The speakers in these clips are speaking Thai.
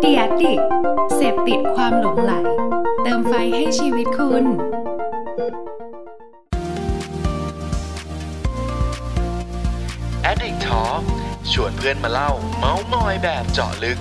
เดียดิกเสพติดความหลงไหล เติมไฟให้ชีวิตคุณ Addict Talk ชวนเพื่อนมาเล่า เมาส์มอยแบบเจาะลึก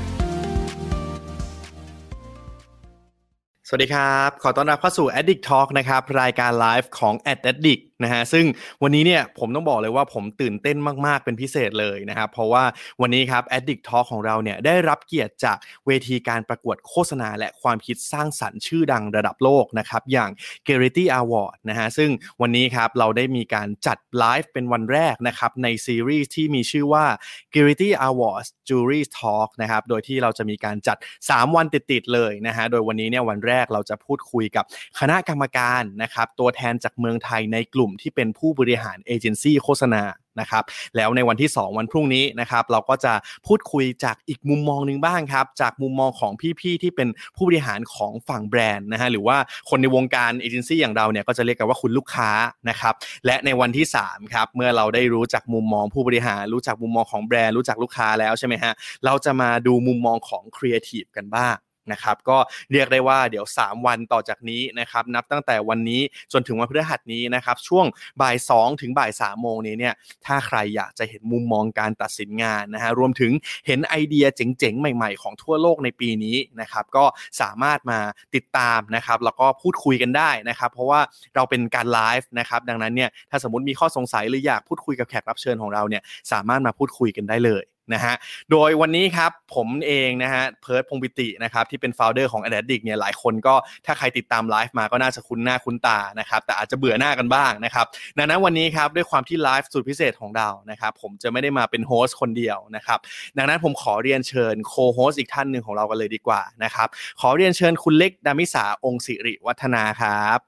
สวัสดีครับ ขอต้อนรับเข้าสู่ Addict Talk นะครับ รายการไลฟ์ของ Addict นะฮะซึ่งวันนี้เนี่ยผมต้องบอกเลยว่าผมตื่นเต้นมาก ๆ เป็นพิเศษเลยนะครับ เพราะว่าวันนี้ครับ Addict Talk ของเราเนี่ยได้รับเกียรติจากเวทีการประกวดโฆษณา และความคิดสร้างสรรค์ชื่อดังระดับโลกนะครับ อย่าง g a r i t y Award นะฮะซึ่งวันนี้ครับเราได้มีการจัดไลฟ์เป็นวันแรกนะครับ ในซีรีส์ที่มีชื่อว่า g a r i t y Awards Jury Talk นะครับโดยที่เราจะมีการจัด 3 วันติดๆเลยนะฮะโดยวันนี้เนี่ยวันแรกเราจะพูดคุยกับคณะกรรมการนะครับตัวแทนจากเมืองไทยในกลุ่มที่เป็นผู้บริหารเอเจนซี่โฆษณานะครับแล้วในวันที่ 2 วันพรุ่งนี้นะครับเราก็จะพูดคุยจากอีกมุมมองหนึ่งบ้างครับจากมุมมองของพี่ๆที่เป็นผู้บริหารของฝั่งแบรนด์นะฮะหรือว่าคนในวงการเอเจนซี่อย่างเราเนี่ยก็จะเรียกกันว่าคุณลูกค้านะครับและในวันที่3ครับเมื่อเราได้รู้จักมุมมองผู้บริหาร รู้จักมุมมองของแบรนด์รู้จักลูกค้าแล้วใช่ไหมฮะเราจะมาดูมุมมองของครีเอทีฟกันบ้าง นะครับก็เรียกได้ว่าเดี๋ยว 3 วันต่อจากนี้นะครับนับตั้งแต่วันนี้จนถึงวันพฤหัสนี้นะครับช่วงบ่าย2ถึงบ่าย3โมงนี้เนี่ยถ้าใครอยากจะเห็นมุมมองการตัดสินงานนะฮะรวมถึงเห็นไอเดียเจ๋งๆ ใหม่ๆ ของทั่วโลกในปีนี้นะครับก็สามารถมาติดตามนะครับแล้วก็พูดคุยกันได้นะครับเพราะว่าเราเป็นการไลฟ์นะครับดังนั้นเนี่ยถ้าสมมติมีข้อสงสัยหรืออยากพูดคุยกับแขกรับเชิญของเราเนี่ยสามารถมาพูดคุยกันได้เลย นะฮะ โดยวันนี้ครับผมเองนะฮะเพิร์ดพงปิตินะครับที่เป็นโฟลเดอร์ของ a d ด i c เนี่ยหลายคนก็ถ้าใครติดตามไลฟ์มาก็น่าจะคุ้นหน้าคุ้นตานะครับแต่อาจจะเบื่อหน้ากันบ้างนะครับดังนั้นวันนี้ครับด้วยความที่ไลฟ์สุดพิเศษของเรานะครับผมจะไม่ได้มาเป็น host คนเดียวนะครับดังนั้นผมขอเรียนเชิญ co-host อีกท่านหนึ่งของเรากันเลยดีกว่านะครับขอเรียนเชิญคุณเล็ก ดมิสาฐ์ องค์สิริวัฒนาครับ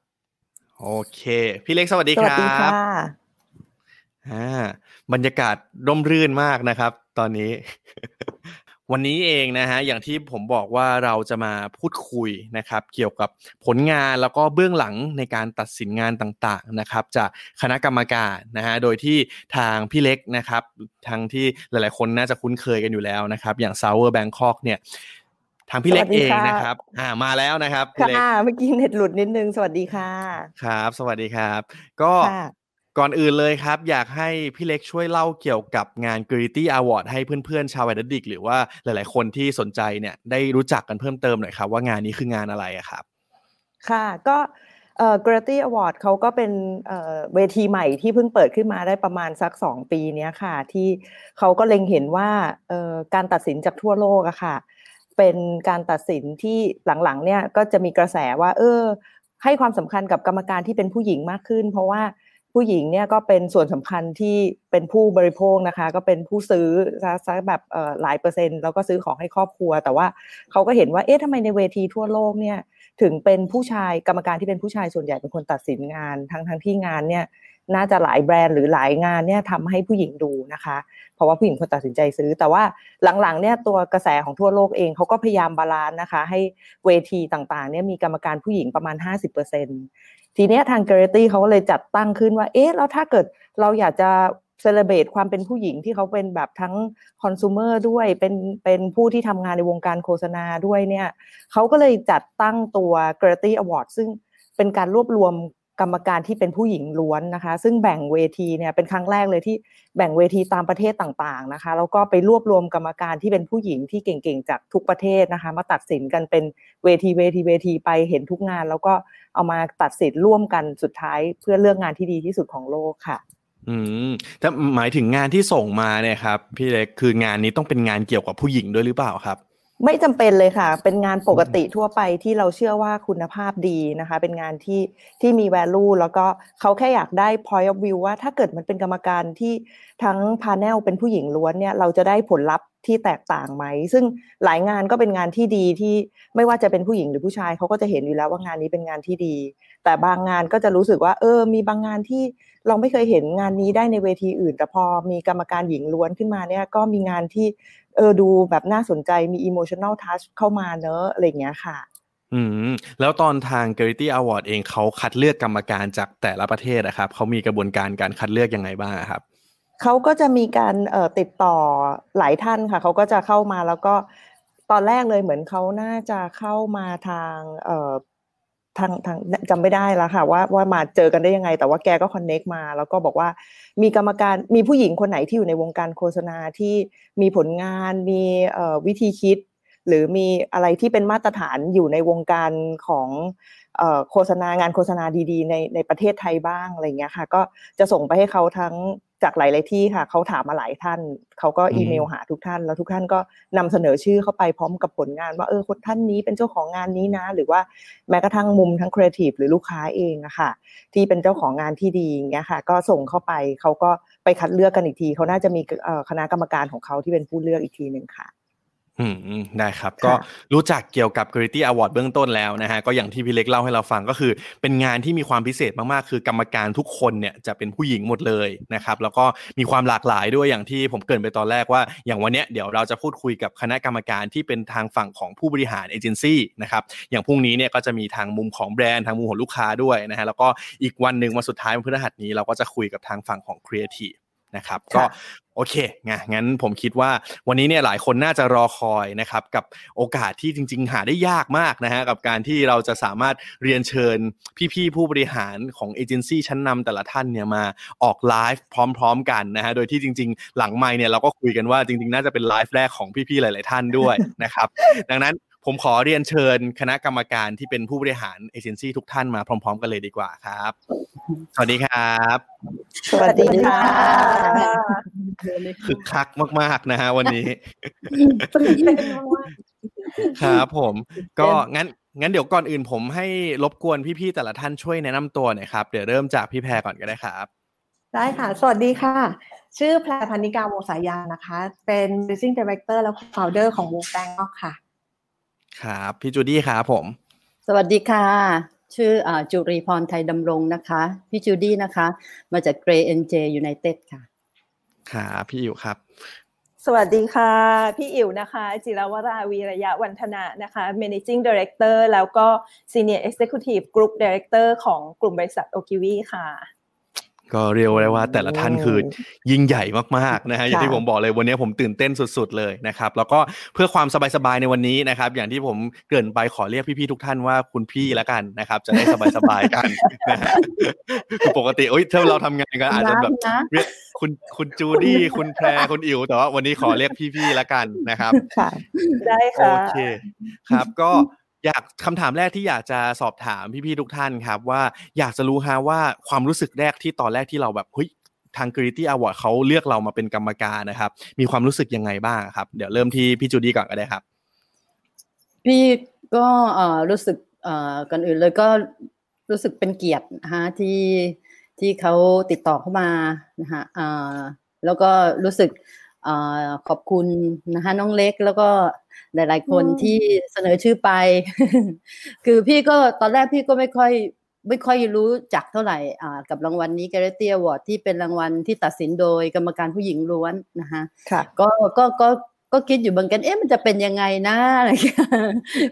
โอเค พี่เล็กสวัสดีครับสวัสดีค่ะ อ่าบรรยากาศร่มรื่นมากนะครับ ตอนนี้ วันนี้เองนะฮะอย่างที่ผมบอกว่าเราจะมาพูดคุยนะครับ เกี่ยวกับผลงานแล้วก็เบื้องหลังในการตัดสินงานต่างๆนะครับ จากคณะกรรมการนะฮะโดยที่ทางพี่เล็กนะครับทางที่หลายๆคนน่าจะคุ้นเคยกันอยู่แล้วนะครับ อย่าง Sour Bangkok เนี่ยทางพี่เล็กเองนะครับ อ่า มาแล้วนะครับค่ะเมื่อกี้เน็ตหลุดนิดนึง สวัสดีค่ะ ครับ สวัสดีครับ ก็ ก่อนอื่นเลยครับ อยากให้พี่เล็กช่วยเล่าเกี่ยวกับงาน g r i t y Award ให้เพื่อนๆ ชาวแอดดิก หรือว่าหลายๆ คนที่สนใจเนี่ยได้รู้จักกันเพิ่มเติมหน่อยครับว่างานนี้คืองานอะไรครับ ค่ะก็เอ่อ g r a t y Award เขาก็เป็นเอ่อเวทีใหม่ที่เพิ่งเปิดขึ้นมาได้ประมาณสักสองปีนี้ค่ะ ที่เขาก็เล็งเห็นว่าเอ่อการตัดสินจากทั่วโลกอะค่ะ เป็นการตัดสินที่หลังๆเนี่ยก็จะมีกระแสว่า เออให้ความสำคัญกับกรรมการที่เป็นผู้หญิงมากขึ้น เพราะว่า ผู้หญิงเนี่ยก็เป็นส่วนสำคัญที่เป็นผู้บริโภคนะคะ ก็เป็นผู้ซื้อซักแบบหลายเปอร์เซ็นต์แล้วก็ซื้อของให้ครอบครัว แต่ว่าเขาก็เห็นว่าเอ๊ะทำไมในเวทีทั่วโลกเนี่ยถึงเป็นผู้ชายกรรมการที่เป็นผู้ชายส่วนใหญ่เป็นคนตัดสินงาน ทั้งทั้งที่งานเนี่ยน่าจะหลายแบรนด์หรือหลายงานเนี่ยทำให้ผู้หญิงดูนะคะ เพราะว่าผู้หญิงคนตัดสินใจซื้อ แต่ว่าหลังๆเนี่ยตัวกระแสของทั่วโลกเองเขาก็พยายาม balance นะคะ ให้เวทีต่างๆเนี่ยมีกรรมการผู้หญิงประมาณ 50% ทีเนี้ยทางเกรตี้เขาก็เลยจัดตั้งขึ้นว่า เอ๊ะ แล้วถ้าเกิดเราอยากจะเซเลบรตความเป็นผู้หญิงที่เขาเป็นแบบทั้งคอน sumer ด้วยเป็นเป็นผู้ที่ทำงานในวงการโฆษณาด้วยเนี่ยเขาก็เลยจัดตั้งตัว g r a t y Award ซึ่งเป็นการรวบรวม กรรมการที่เป็นผู้หญิงล้วนนะคะ ซึ่งแบ่งเวทีเนี่ยเป็นครั้งแรกเลยที่แบ่งเวทีตามประเทศต่างๆนะคะแล้วก็ไปรวบรวมกรรมการที่เป็นผู้หญิงที่เก่งๆจากทุกประเทศนะคะ มาตัดสินกันเป็นเวทีเวทีเวทีไปเห็นทุกงาน แล้วก็เอามาตัดสินร่วมกันสุดท้ายเพื่อเลือกงานที่ดีที่สุดของโลกค่ะอืมแต่หมายถึงงานที่ส่งมาเนี่ยครับพี่เล็กคืองานนี้ต้องเป็นงานเกี่ยวกับผู้หญิงด้วยหรือเปล่าครับ ไม่จำเป็นเลยค่ะ เป็นงานปกติทั่วไปที่เราเชื่อว่าคุณภาพดีนะคะ เป็นงานที่ที่มี value แล้วก็เขาแค่อยากได้ point of view ว่าถ้าเกิดมันเป็นกรรมการที่ทั้งพาแนลเป็นผู้หญิงล้วนเนี่ย เราจะได้ผลลัพธ์ที่แตกต่างไหม ซึ่งหลายงานก็เป็นงานที่ดีที่ไม่ว่าจะเป็นผู้หญิงหรือผู้ชายเขาก็จะเห็นอยู่แล้วว่างานนี้เป็นงานที่ดี แต่บางงานก็จะรู้สึกว่า เออ มีบางงานที่เราไม่เคยเห็นงานนี้ได้ในเวทีอื่น แต่พอมีกรรมการหญิงล้วนขึ้นมาเนี่ย ก็มีงานที่ เออดูแบบน่าสนใจมี emotional touch เข้ามาเนอะอะไรเงี้ยค่ะ อืมแล้วตอนทาง g a r i t y Award เองเขาคัดเลือกกรรมการจากแต่ละประเทศนะครับเขามีกระบวนการการคัดเลือกยังไงบ้างครับเขาก็จะมีการเอ่อติดต่อหลายท่านค่ะเขาก็จะเข้ามาแล้วก็ตอนแรกเลยเหมือนเขาน่าจะเข้ามาทางเอ่อ ทางทางจำไม่ได้แล้วค่ะว่าว่ามาเจอกันได้ยังไง แต่ว่าแกก็คอนเน็กมา แล้วก็บอกว่ามีกรรมการมีผู้หญิงคนไหนที่อยู่ในวงการโฆษณาที่มีผลงานมีวิธีคิด หรือมีอะไรที่เป็นมาตรฐานอยู่ในวงการของโฆษณางานโฆษณาดีๆ ในในประเทศไทยบ้างอะไรเงี้ยค่ะ ก็จะส่งไปให้เขาทั้ง จากหลาย ๆ ที่ค่ะเขาถามมาหลายท่าน เขาก็อีเมลหาทุกท่าน แล้วทุกท่านก็นำเสนอชื่อเข้าไปพร้อมกับผลงาน ว่าเออคนท่านนี้เป็นเจ้าของงานนี้นะ หรือว่าแม้กระทั่งมุมทั้งครีเอทีฟหรือลูกค้าเองอะค่ะ ที่เป็นเจ้าของงานที่ดีอย่างเงี้ยค่ะ ก็ส่งเข้าไปเขาก็ไปคัดเลือกกันอีกทีเขาน่าจะมีเอ่อคณะกรรมการของเขาที่เป็นผู้เลือกอีกทีหนึ่งค่ะ อืมได้ครับ ก็รู้จักเกี่ยวกับ Creativity Award เบื้องต้นแล้วนะฮะก็อย่างที่พี่เล็กเล่าให้เราฟังก็คือ เป็นงานที่มีความพิเศษมากๆ คือกรรมการทุกคนเนี่ยจะเป็นผู้หญิงหมดเลยนะครับแล้วก็มีความหลากหลายด้วยอย่างที่ผมเกริ่นไปตอนแรกว่า อย่างวันเนี้ยเดี๋ยวเราจะพูดคุยกับคณะกรรมการที่เป็นทางฝั่งของผู้บริหารเอเจนซี่นะครับอย่างพรุ่งนี้เนี่ยก็จะมีทางมุมของแบรนด์ทางมุมของลูกค้าด้วยนะฮะแล้วก็อีกวันหนึ่งวันสุดท้ายวันพฤหัสนี้เราก็จะคุยกับทางฝั่งของครีเอทีฟ นะครับก็โอเคไงงั้นผมคิดว่าวันนี้เนี่ยหลายคนน่าจะรอคอยนะครับกับโอกาสที่จริง ๆ หาได้ยากมากนะฮะกับการที่เราจะสามารถเรียนเชิญพี่ๆผู้บริหารของเอเจนซี่ชั้นนำแต่ละท่านเนี่ยมาออกไลฟ์พร้อม ๆ กันนะฮะโดยที่จริง ๆ หลังไม่เนี่ยเราก็คุยกันว่าจริง ๆ น่าจะเป็นไลฟ์แรกของพี่ๆหลาย ๆ ท่านด้วยนะครับ ดังนั้น ผมขอเรียนเชิญคณะกรรมการที่เป็นผู้บริหารเอเจนซี่ทุกท่านมาพร้อม ๆ กันเลยดีกว่าครับ สวัสดีครับ สวัสดีค่ะคึกคักมาก ๆ นะฮะวันนี้ ครับผม ก็งั้นงั้นเดี๋ยวก่อนอื่นผมให้รบกวนพี่ ๆ แต่ละท่านช่วยแนะนำตัวหน่อยครับ เดี๋ยวเริ่มจากพี่แพรก่อนก็ได้ครับ ได้ค่ะ สวัสดีค่ะ ชื่อแพรพันนิกาวงสายยานะคะ เป็น Managing Director และ Founder ของวงแตงออกค่ะ ครับ พี่จูดี้ครับผม สวัสดีค่ะ ชื่ออจุรีพรไทยดำรงนะคะ พี่จูดี้นะคะ มาจาก Gray NJ United ค่ะครับพี่อิ๋วครับ สวัสดีค่ะ พี่อิ๋วนะคะ จิรวราวีระยะวันธนะนะคะ Managing Director แล้วก็ Senior Executive Group Director ของกลุ่มบริษัทโอกิวีค่ะ ก็เรียกได้ว่าแต่ละท่านคือยิ่งใหญ่มากๆนะฮะอย่างที่ผมบอกเลยวันนี้ผมตื่นเต้นสุด ๆ เลยนะครับ แล้วก็เพื่อความสบายๆในวันนี้นะครับ อย่างที่ผมเกริ่นไปขอเรียกพี่ๆทุกท่านว่าคุณพี่แล้วกันนะครับ จะได้สบายๆกันนะฮะคือปกติเอ้ยถ้าเราทำงานกันอาจจะแบบนะเรียกคุณคุณจูดี้คุณแพรคุณอิ๋วแต่ว่าวันนี้ขอเรียกพี่ๆแล้วกันนะครับค่ะได้โอค่ะเคครับก็ อยากคำถามแรกที่อยากจะสอบถามพี่ๆทุกท่านครับ ว่าอยากจะรู้ฮะว่าความรู้สึกแรกที่ตอนแรกที่เราแบบเฮ้ยทาง Creativity Award เขาเลือกเรามาเป็นกรรมการนะครับ มีความรู้สึกยังไงบ้างครับ เดี๋ยวเริ่มที่พี่จูดี้ก่อนก็ได้ครับ พี่ก็เอ่อรู้สึกเอ่อก่อนอื่นเลยก็รู้สึกเป็นเกียรตินะฮะที่ที่เขาติดต่อเข้ามานะฮะอ่าแล้วก็รู้สึกเอ่อขอบคุณนะคะน้องเล็กแล้วก็ หลาย ๆ คนอืมที่เสนอชื่อไป คือพี่ก็ตอนแรกพี่ก็ไม่ค่อยไม่ค่อยรู้จักเท่าไหร่อ่ากับรางวัลนี้ Garrity Award ที่เป็นรางวัลที่ตัดสินโดยกรรมการผู้หญิงล้วนนะคะค่ะก็ก็ก็ก็คิดอยู่เหมือนกัน เอ๊ะ มันจะเป็นยังไงนะอะไรอย่างเงี้ย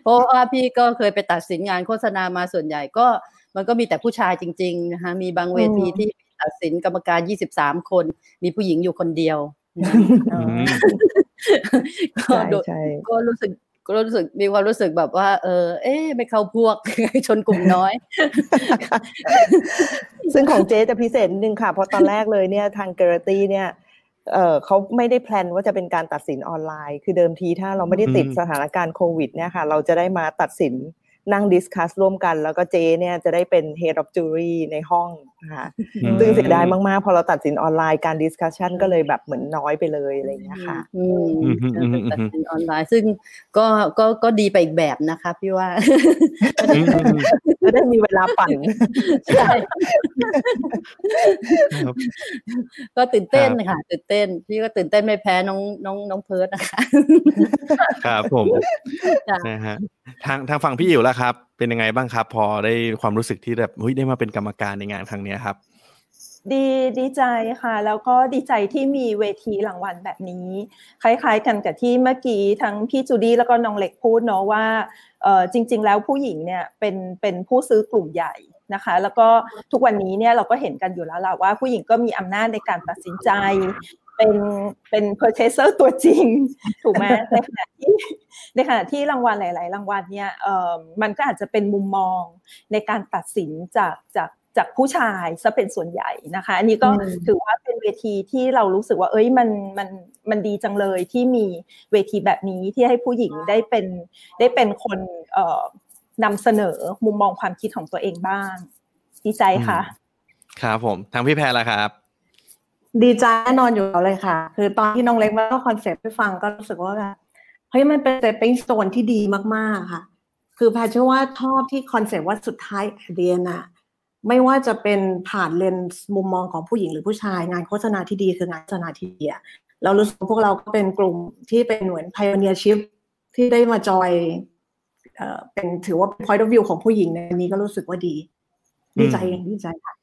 เพราะว่าพี่ก็เคยไปตัดสินงานโฆษณามาส่วนใหญ่ก็ มันก็มีแต่ผู้ชายจริง ๆ นะคะ มีบางเวทีอืมที่ตัดสินกรรมการ 23 คน มีผู้หญิงอยู่คนเดียวนะอืม ก็ใช่โดยใช่ก็รู้สึกก็รู้สึกมีความรู้สึกแบบว่า เออ เอ๊ะไม่เข้าพวกชนกลุ่มน้อย ซึ่งของเจ๊จะพิเศษนิดนึงค่ะ เพราะตอนแรกเลยเนี่ยทาง Gerety เนี่ยเออเขาไม่ได้ plan ว่าจะเป็นการตัดสินออนไลน์ คือเดิมทีถ้าเราไม่ได้ติดอืมสถานการณ์โควิดเนี่ยค่ะ เราจะได้มาตัดสินนั่ง discuss ร่วมกัน แล้วก็เจ๊เนี่ยจะได้เป็น Head of Jury ในห้องนะ คะอืมซึ่งเสียดายมากๆ พอเราตัดสินออนไลน์การ discussion ก็เลยแบบเหมือนน้อยไปเลยอะไรอย่างเงี้ยค่ะอืมอืมอืมอืมเป็นตัดสินออนไลน์ซึ่งก็ก็ก็ดีไปอีกแบบนะคะพี่ว่าอืมอืมจะได้มีเวลาปั่นใช่ครับก็ตื่นเต้นครับค่ะ ตื่นเต้นพี่ก็ตื่นเต้นไม่แพ้น้องน้องน้องเพิร์ดนะคะ ครับผมจ้ะนะฮะทางทางฝั่งพี่อิ๋วแล้วครับ เป็นยังไงบ้างครับ พอได้ความรู้สึกที่แบบเฮ้ยได้มาเป็นกรรมการในงานครั้งนี้ครับดีดีใจค่ะ แล้วก็ดีใจที่มีเวทีรางวัลแบบนี้ คล้ายๆกันกับที่เมื่อกี้ทั้งพี่จูดี้แล้วก็น้องเล็กพูดเนาะว่าจริง ๆ แล้วผู้หญิงเนี่ยเป็นเป็นผู้ซื้อกลุ่มใหญ่นะคะ แล้วก็ทุกวันนี้เนี่ยเราก็เห็นกันอยู่แล้วล่ะว่าผู้หญิงก็มีอำนาจในการตัดสินใจ เป็นเป็น purchaser ตัวจริง ถูกไหมในขณะที่ในขณะที่รางวัลหลาย ๆ รางวัลเนี่ยเอ่อมันก็อาจจะเป็นมุมมองในการตัดสินจากจากจากผู้ชายซะเป็นส่วนใหญ่นะคะ อันนี้ก็ถือว่าเป็นเวทีที่เรารู้สึกว่า เอ้ยมันมันมันดีจังเลยที่มีเวทีแบบนี้ที่ให้ผู้หญิงได้เป็นได้เป็นคนเอ่อนำเสนอมุมมองความคิดของตัวเองบ้าง ดีใจค่ะ ครับผมทางพี่แพรละครับ ดีใจแน่นอนอยู่แล้วเลยค่ะ คือตอนที่น้องเล็กมาเล่าคอนเซปต์ให้ฟังก็รู้สึกว่าแบบเฮ้ยมันเป็น stepping stone ที่ดีมากๆค่ะ คือแพรเชื่อว่าชอบที่คอนเซปต์ว่าสุดท้ายไอเดียนะไม่ว่าจะเป็นผ่านเลนส์มุมมองของผู้หญิงหรือผู้ชาย งานโฆษณาที่ดีคืองานโฆษณาที่ดีอะเรารู้สึกพวกเราก็เป็นกลุ่มที่เป็นเหมือน pioneership ที่ได้มาจอยเอ่อเป็นถือว่าเป็น point of view ของผู้หญิงในนี้ก็รู้สึกว่าดี ดีใจดีใจค่ะ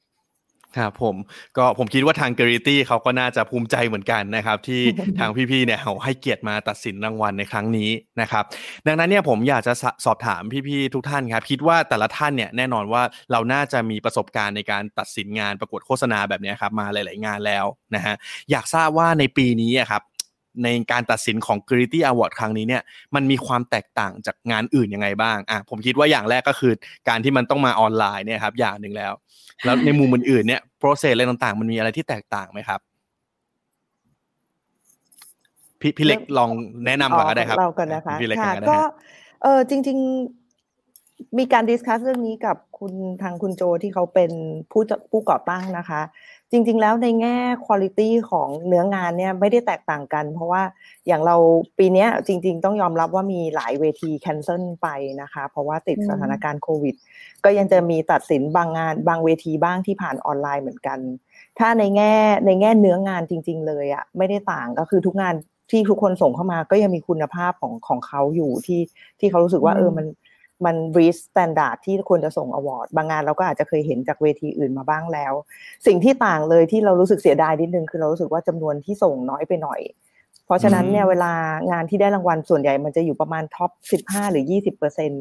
ครับผมก็ผมคิดว่าทางเกริตี้เขาก็น่าจะภูมิใจเหมือนกันนะครับ ที่ทางพี่ๆเนี่ยเขาให้เกียรติมาตัดสินรางวัลในครั้งนี้นะครับ ดังนั้นเนี่ยผมอยากจะสอบถามพี่ๆทุกท่านครับคิดว่าแต่ละท่านเนี่ยแน่นอนว่าเราน่าจะมีประสบการณ์ในการตัดสินงานประกวดโฆษณาแบบนี้ครับมาหลาย ๆ งานแล้วนะฮะอยากทราบว่าในปีนี้ครับ ในการตัดสินของ g r i t y Award ครั้งนี้เนี่ยมันมีความแตกต่างจากงานอื่นยังไงบ้างอะผมคิดว่าอย่างแรกก็คือการที่มันต้องมาออนไลน์เนี่ยครับอย่างหนึ่งแล้ว แล้วในมุมอื่นๆเนี่ย process อะไรต่างๆ มันมีอะไรที่แตกต่างไหมครับพี่พี่เล็กลองแนะนำก่อนก็ได้ครับเราก่อนนะคะพี่เล็กค่ะอนก็ก็ได้เออจริง ๆ มีการดิสคัสเรื่องนี้กับคุณทางคุณโจที่เขาเป็นผู้จะผู้ก่อตั้งนะคะ จริง ๆ แล้วในแง่คุณภาพของเนื้องานเนี่ยไม่ได้แตกต่างกัน เพราะว่าอย่างเราปีนี้จริง ๆ ต้องยอมรับว่ามีหลายเวทีแคนเซิลไปนะคะ เพราะว่าติดสถานการณ์โควิด ก็ยังจะมีตัดสินบางงานบางเวทีบ้างที่ผ่านออนไลน์เหมือนกัน ถ้าในแง่ในแง่เนื้องานจริง ๆ เลยอะไม่ได้ต่างก็คือทุกงานที่ทุกคนส่งเข้ามาก็ยังมีคุณภาพของของเขาอยู่ที่ที่เขารู้สึกว่าเออมัน มัน reach standard ที่ควรจะส่ง award บางงานเราก็อาจจะเคยเห็นจากเวทีอื่นมาบ้างแล้ว สิ่งที่ต่างเลยที่เรารู้สึกเสียดายนิดนึงคือเรารู้สึกว่าจำนวนที่ส่งน้อยไปหน่อย เพราะฉะนั้นเนี่ยเวลางานที่ได้รางวัลส่วนใหญ่มันจะอยู่ประมาณ top 15หรือ20เปอร์เซ็นต์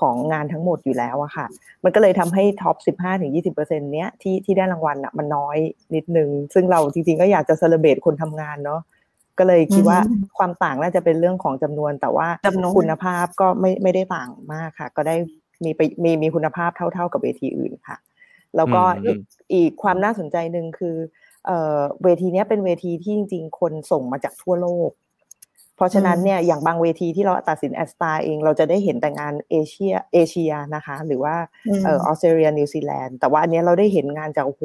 ของงานทั้งหมดอยู่แล้วอะค่ะ มันก็เลยทำให้ top 15ถึง20เปอร์เซ็นต์เนี้ยที่ที่ได้รางวัลอะมันน้อยนิดนึง ซึ่งเราจริงๆก็อยากจะ celebrate คนทำงานเนาะ ก็เลยคิดว่าความต่างน่าจะเป็นเรื่องของจำนวน แต่ว่าจำนวนคุณภาพก็ไม่ไม่ได้ต่างมากค่ะ ก็ได้มีไปมีมีคุณภาพเท่า ๆ กับเวทีอื่นค่ะ แล้วก็อืมอีกอีกความน่าสนใจหนึ่งคือเอ่อเวทีเนี้ยเป็นเวทีที่จริงๆ คนส่งมาจากทั่วโลก เพราะฉะนั้นเนี่ยอย่างบางเวทีที่เราตัดสิน Ad Stars เองเราจะได้เห็นแต่งานเอเชียเอเชียนะคะ หรือว่าเอ่อออสเตรเลียนิวซีแลนด์แต่ว่าอันเนี้ยเราได้เห็นงานจากโอ้โห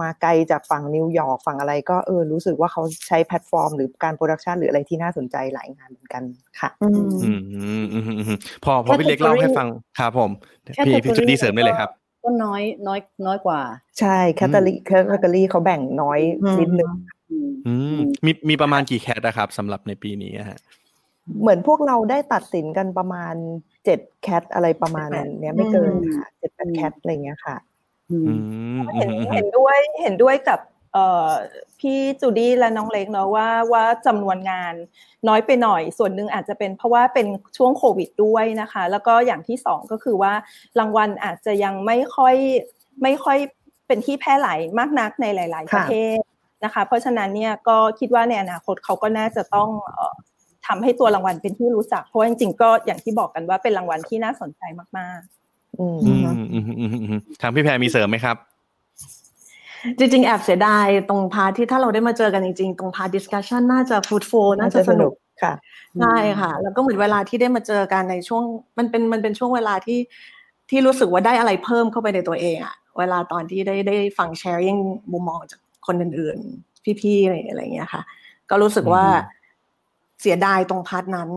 มาไกลจากฝั่งนิวยอร์กฝั่งอะไรก็เออรู้สึกว่าเขาใช้แพลตฟอร์ม หรือการ production หรืออะไรที่น่าสนใจหลายงานเหมือนกันค่ะอืมอืมอืมอืมอืมอืมพอพอพี่เล็กเล่าให้ฟังครับผมแค่พี่พี่ category จุดดีเสริมได้เลยครับก็น้อยน้อยน้อยกว่า ใช่ category category เขาแบ่งน้อยอืมนิดนึงอื มอืมมีมีประมาณกี่ cat นะครับสำหรับในปีนี้อะฮะเหมือนพวกเราได้ตัดสินกันประมาณเจ็ด cat อะไรประมาณเนี้ยไม่เกินค่ะเจ็ดแปดแคทอะไรเงี้ยค่ะอือืมมอืเห็นมอืมเห็นด้วยเห็นด้วยกับเอ่อพี่จูดี้และน้องเล็กเนาะว่าว่าจำนวนงานน้อยไปหน่อยส่วนหนึ่งอาจจะเป็นเพราะว่าเป็นช่วงโควิดด้วยนะคะ แล้วก็อย่างที่สองก็คือว่ารางวัลอาจจะยังไม่ค่อยไม่ค่อยเป็นที่แพร่หลายมากนักในหลาย ๆ ประเทศ นะคะ เพราะฉะนั้นเนี่ยก็คิดว่าในอนาคตเขาก็น่าจะต้องเอ่อทำให้ตัวรางวัลเป็นที่รู้จัก เพราะว่าจริงๆก็อย่างที่บอกกันว่าเป็นรางวัลที่น่าสนใจมากๆ อืมอืมอืมอืมอืมอืมทางพี่แพรมีเสริมไหมครับ จริงๆ แอบเสียดายตรง part ที่ถ้าเราได้มาเจอกันจริงๆ ตรง part discussion น่าจะ fruitful น่าจะสนุกค่ะใช่ค่ะ แล้วก็เหมือนเวลาที่ได้มาเจอกันในช่วง มันเป็นมันเป็นช่วงเวลาที่ที่รู้สึกว่าได้อะไรเพิ่มเข้าไปในตัวเองอะเวลาตอนที่ได้ได้ฟังแชร์ยิ่งมุมมองจาก คนอื่นๆ พี่ๆอะไรอะไรอย่างเงี้ยค่ะ ก็รู้สึกว่าอืมเสียดายตรง part นั้น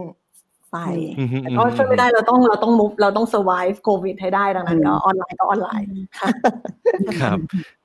ไปอืมอืมแต่ก็ช่วยไม่ได้เราต้องเราต้อง move เราต้อง survive โควิดให้ได้ดังนั้นก็ออนไลน์ก็ออนไลน์ค่ะครับ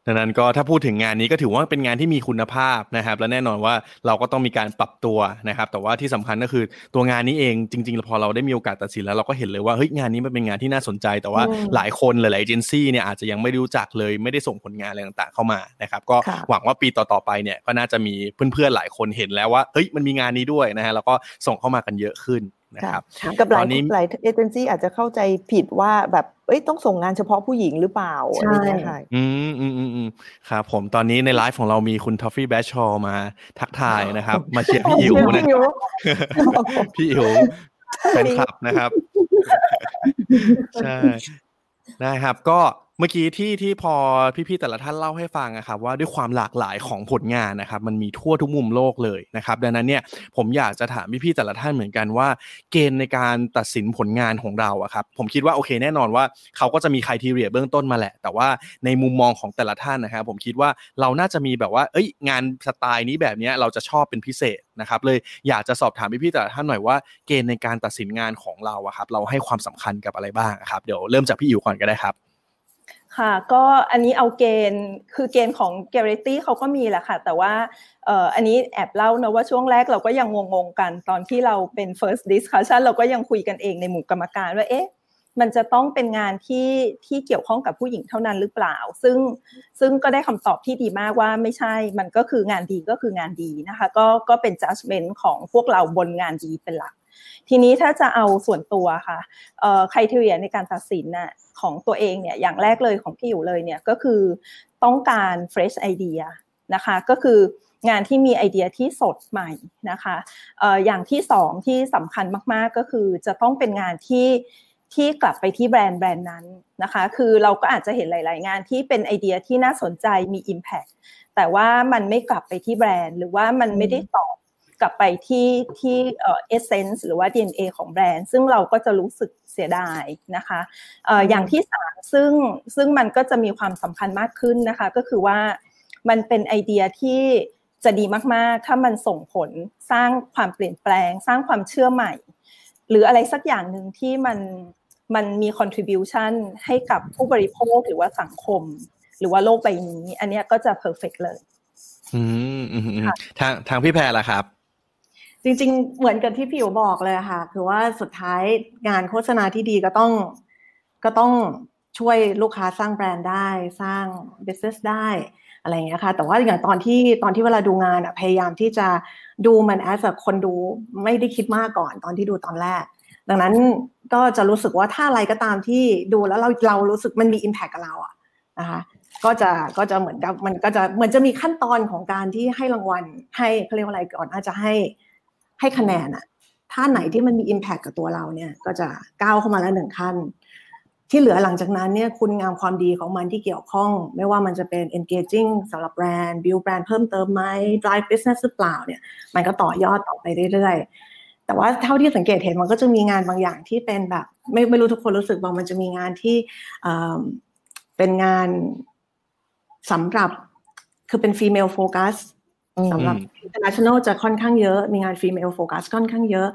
ดังนั้นก็ถ้าพูดถึงงานนี้ก็ถือว่าเป็นงานที่มีคุณภาพนะครับ และแน่นอนว่าเราก็ต้องมีการปรับตัวนะครับ แต่ว่าที่สำคัญก็คือตัวงานนี้เองจริงๆพอเราได้มีโอกาสตัดสินแล้วเราก็เห็นเลยว่าเฮ้ยงานนี้มันเป็นงานที่น่าสนใจ แต่ว่าอืมหลายคนหลายๆเอเจนซี่เนี่ยอาจจะยังไม่ได้รู้จักเลยไม่ได้ส่งผลงานอะไรต่างๆ เข้ามานะครับก็ค่ะหวังว่าปีต่อๆไปเนี่ยก็น่าจะมีเพื่อนๆหลายคนเห็นแล้วว่าเฮ้ยมันมีงานนี้ด้วยนะฮะแล้วก็ส่งเข้ามากันเยอะขึ้น นะครับกับหลาตยอนนี้หลายเอเจนซี่อาจจะเข้าใจผิดว่าแบบเอ้ยต้องส่งงานเฉพาะผู้หญิงหรือเปล่าอะไรอย่างเงี้ยค่ะอืมอืมอืมอืมครับผมตอนนี้ในไลฟ์ของเรามีคุณทอฟฟี่แบรดชอว์มาทักทายนะครับ มาเชียร์พี่อิ๋วนะครับพี่อิ๋วแฟนคลับนะครับ ใช่ได้ครับก็ เมื่อกี้ที่ที่พอพี่ๆแต่ละท่านเล่าให้ฟังนะครับว่าด้วยความหลากหลายของผลงานนะครับมันมีทั่วทุกมุมโลกเลยนะครับดังนั้นเนี่ยผมอยากจะถามพี่ๆแต่ละท่านเหมือนกันว่า เกณฑ์ในการตัดสินผลงานของเราอะครับผมคิดว่าโอเคแน่นอนว่าเขาก็จะมีคุณทีเรียเบื้องต้นมาแหละ แต่ว่าในมุมมองของแต่ละท่านนะครับผมคิดว่าเราน่าจะมีแบบว่าเอ้ยงานสไตล์นี้แบบเนี้ยเราจะชอบเป็นพิเศษนะครับเลยอยากจะสอบถามพี่ๆแต่ละท่านหน่อยว่าเกณฑ์ในการตัดสินงานของเราอะครับเราให้ความสำคัญกับอะไรบ้างครับเดี๋ยวเริ่มจากพี่อิ๋วก่อนก็ได้ครับ ค่ะก็อันนี้เอาเกณฑ์คือเกณฑ์ของ g a r a t y เขาก็มีแหละค่ะ แต่ว่าอันนี้แอบเล่านะว่าช่วงแรกเราก็ยังงงๆกัน ตอนที่เราเป็น first discussion เราก็ยังคุยกันเองในหมู่กรรมการว่าเอ๊ะมันจะต้องเป็นงานที่ที่เกี่ยวข้องกับผู้หญิงเท่านั้นหรือเปล่า ซึ่งซึ่งก็ได้คำตอบที่ดีมากว่าไม่ใช่ มันก็คืองานดีก็คืองานดีนะคะ ก็ก็เป็น judgment ของพวกเราบนงานดีเป็นหลัก ทีนี้ถ้าจะเอาส่วนตัวค่ะคุณทีเรียในการตัดสินน่ะของตัวเองเนี่ยอย่างแรกเลยของพี่อยู่เลยเนี่ยก็คือต้องการ fresh idea นะคะก็คืองานที่มีไอเดียที่สดใหม่นะคะอออย่างที่สองที่สำคัญมากๆก็คือจะต้องเป็นงานที่ที่กลับไปที่แบรนด์แบรนด์นั้นนะคะ คือเราก็อาจจะเห็นหลาย ๆ งานที่เป็นไอเดียที่น่าสนใจมี impact แต่ว่ามันไม่กลับไปที่แบรนด์ หรือว่ามันไม่ได้ตอบ กลับไปที่ที่เอ่อ essence หรือว่า DNA ของแบรนด์ ซึ่งเราก็จะรู้สึกเสียดายนะคะเอ่ออย่างที่สามซึ่งซึ่งมันก็จะมีความสำคัญมากขึ้นนะคะ ก็คือว่ามันเป็นไอเดียที่จะดีมาก ๆ ถ้ามันส่งผลสร้างความเปลี่ยนแปลง สร้างความเชื่อใหม่ หรืออะไรสักอย่างหนึ่งที่มันมันมี contribution ให้กับผู้บริโภคหรือว่าสังคม หรือว่าโลกใบนี้ อันเนี้ยก็จะ perfect เลยอืมอืมอืมทางทางพี่แพรล่ะครับ จริง ๆ เหมือนกับที่พี่อิ๋วบอกเลยค่ะ คือว่าสุดท้ายงานโฆษณาที่ดีก็ต้องก็ต้องช่วยลูกค้าสร้างแบรนด์ได้สร้าง business ได้อะไรอย่างเงี้ยค่ะ แต่ว่าอย่างตอนที่ตอนที่เวลาดูงานพยายามที่จะดูมันแอสคนดูไม่ได้คิดมากก่อนตอนที่ดูตอนแรก ดังนั้นก็จะรู้สึกว่าถ้าอะไรก็ตามที่ดูแล้วเราเรารู้สึกมันมี impact กับเราอะนะคะก็จะก็จะเหมือนกับมันก็จะเหมือนจะมีขั้นตอนของการที่ให้รางวัลให้เขาเรียกว่าอะไรก่อนอาจจะให้ ให้คะแนนอะถ้าไหนที่มันมี Impact กับตัวเราเนี่ยก็จะก้าวเข้ามาแล้วหนึ่งขั้น ที่เหลือหลังจากนั้นเนี่ยคุณงามความดีของมันที่เกี่ยวข้อง ไม่ว่ามันจะเป็น engaging สำหรับแบรนด์ build แบรนด์เพิ่มเติมไหม drive business หรือเปล่าเนี่ยมันก็ต่อยอดต่อไปเรื่อยๆ แต่ว่าเท่าที่สังเกตเห็นมันก็จะมีงานบางอย่างที่เป็นแบบ ไม่ไม่รู้ทุกคนรู้สึกว่ามันจะมีงานที่เอ่อเป็นงานสำหรับคือเป็น female focus สำหรับ international จะค่อนข้างเยอะ มีงาน female focus ค่อนข้างเยอะ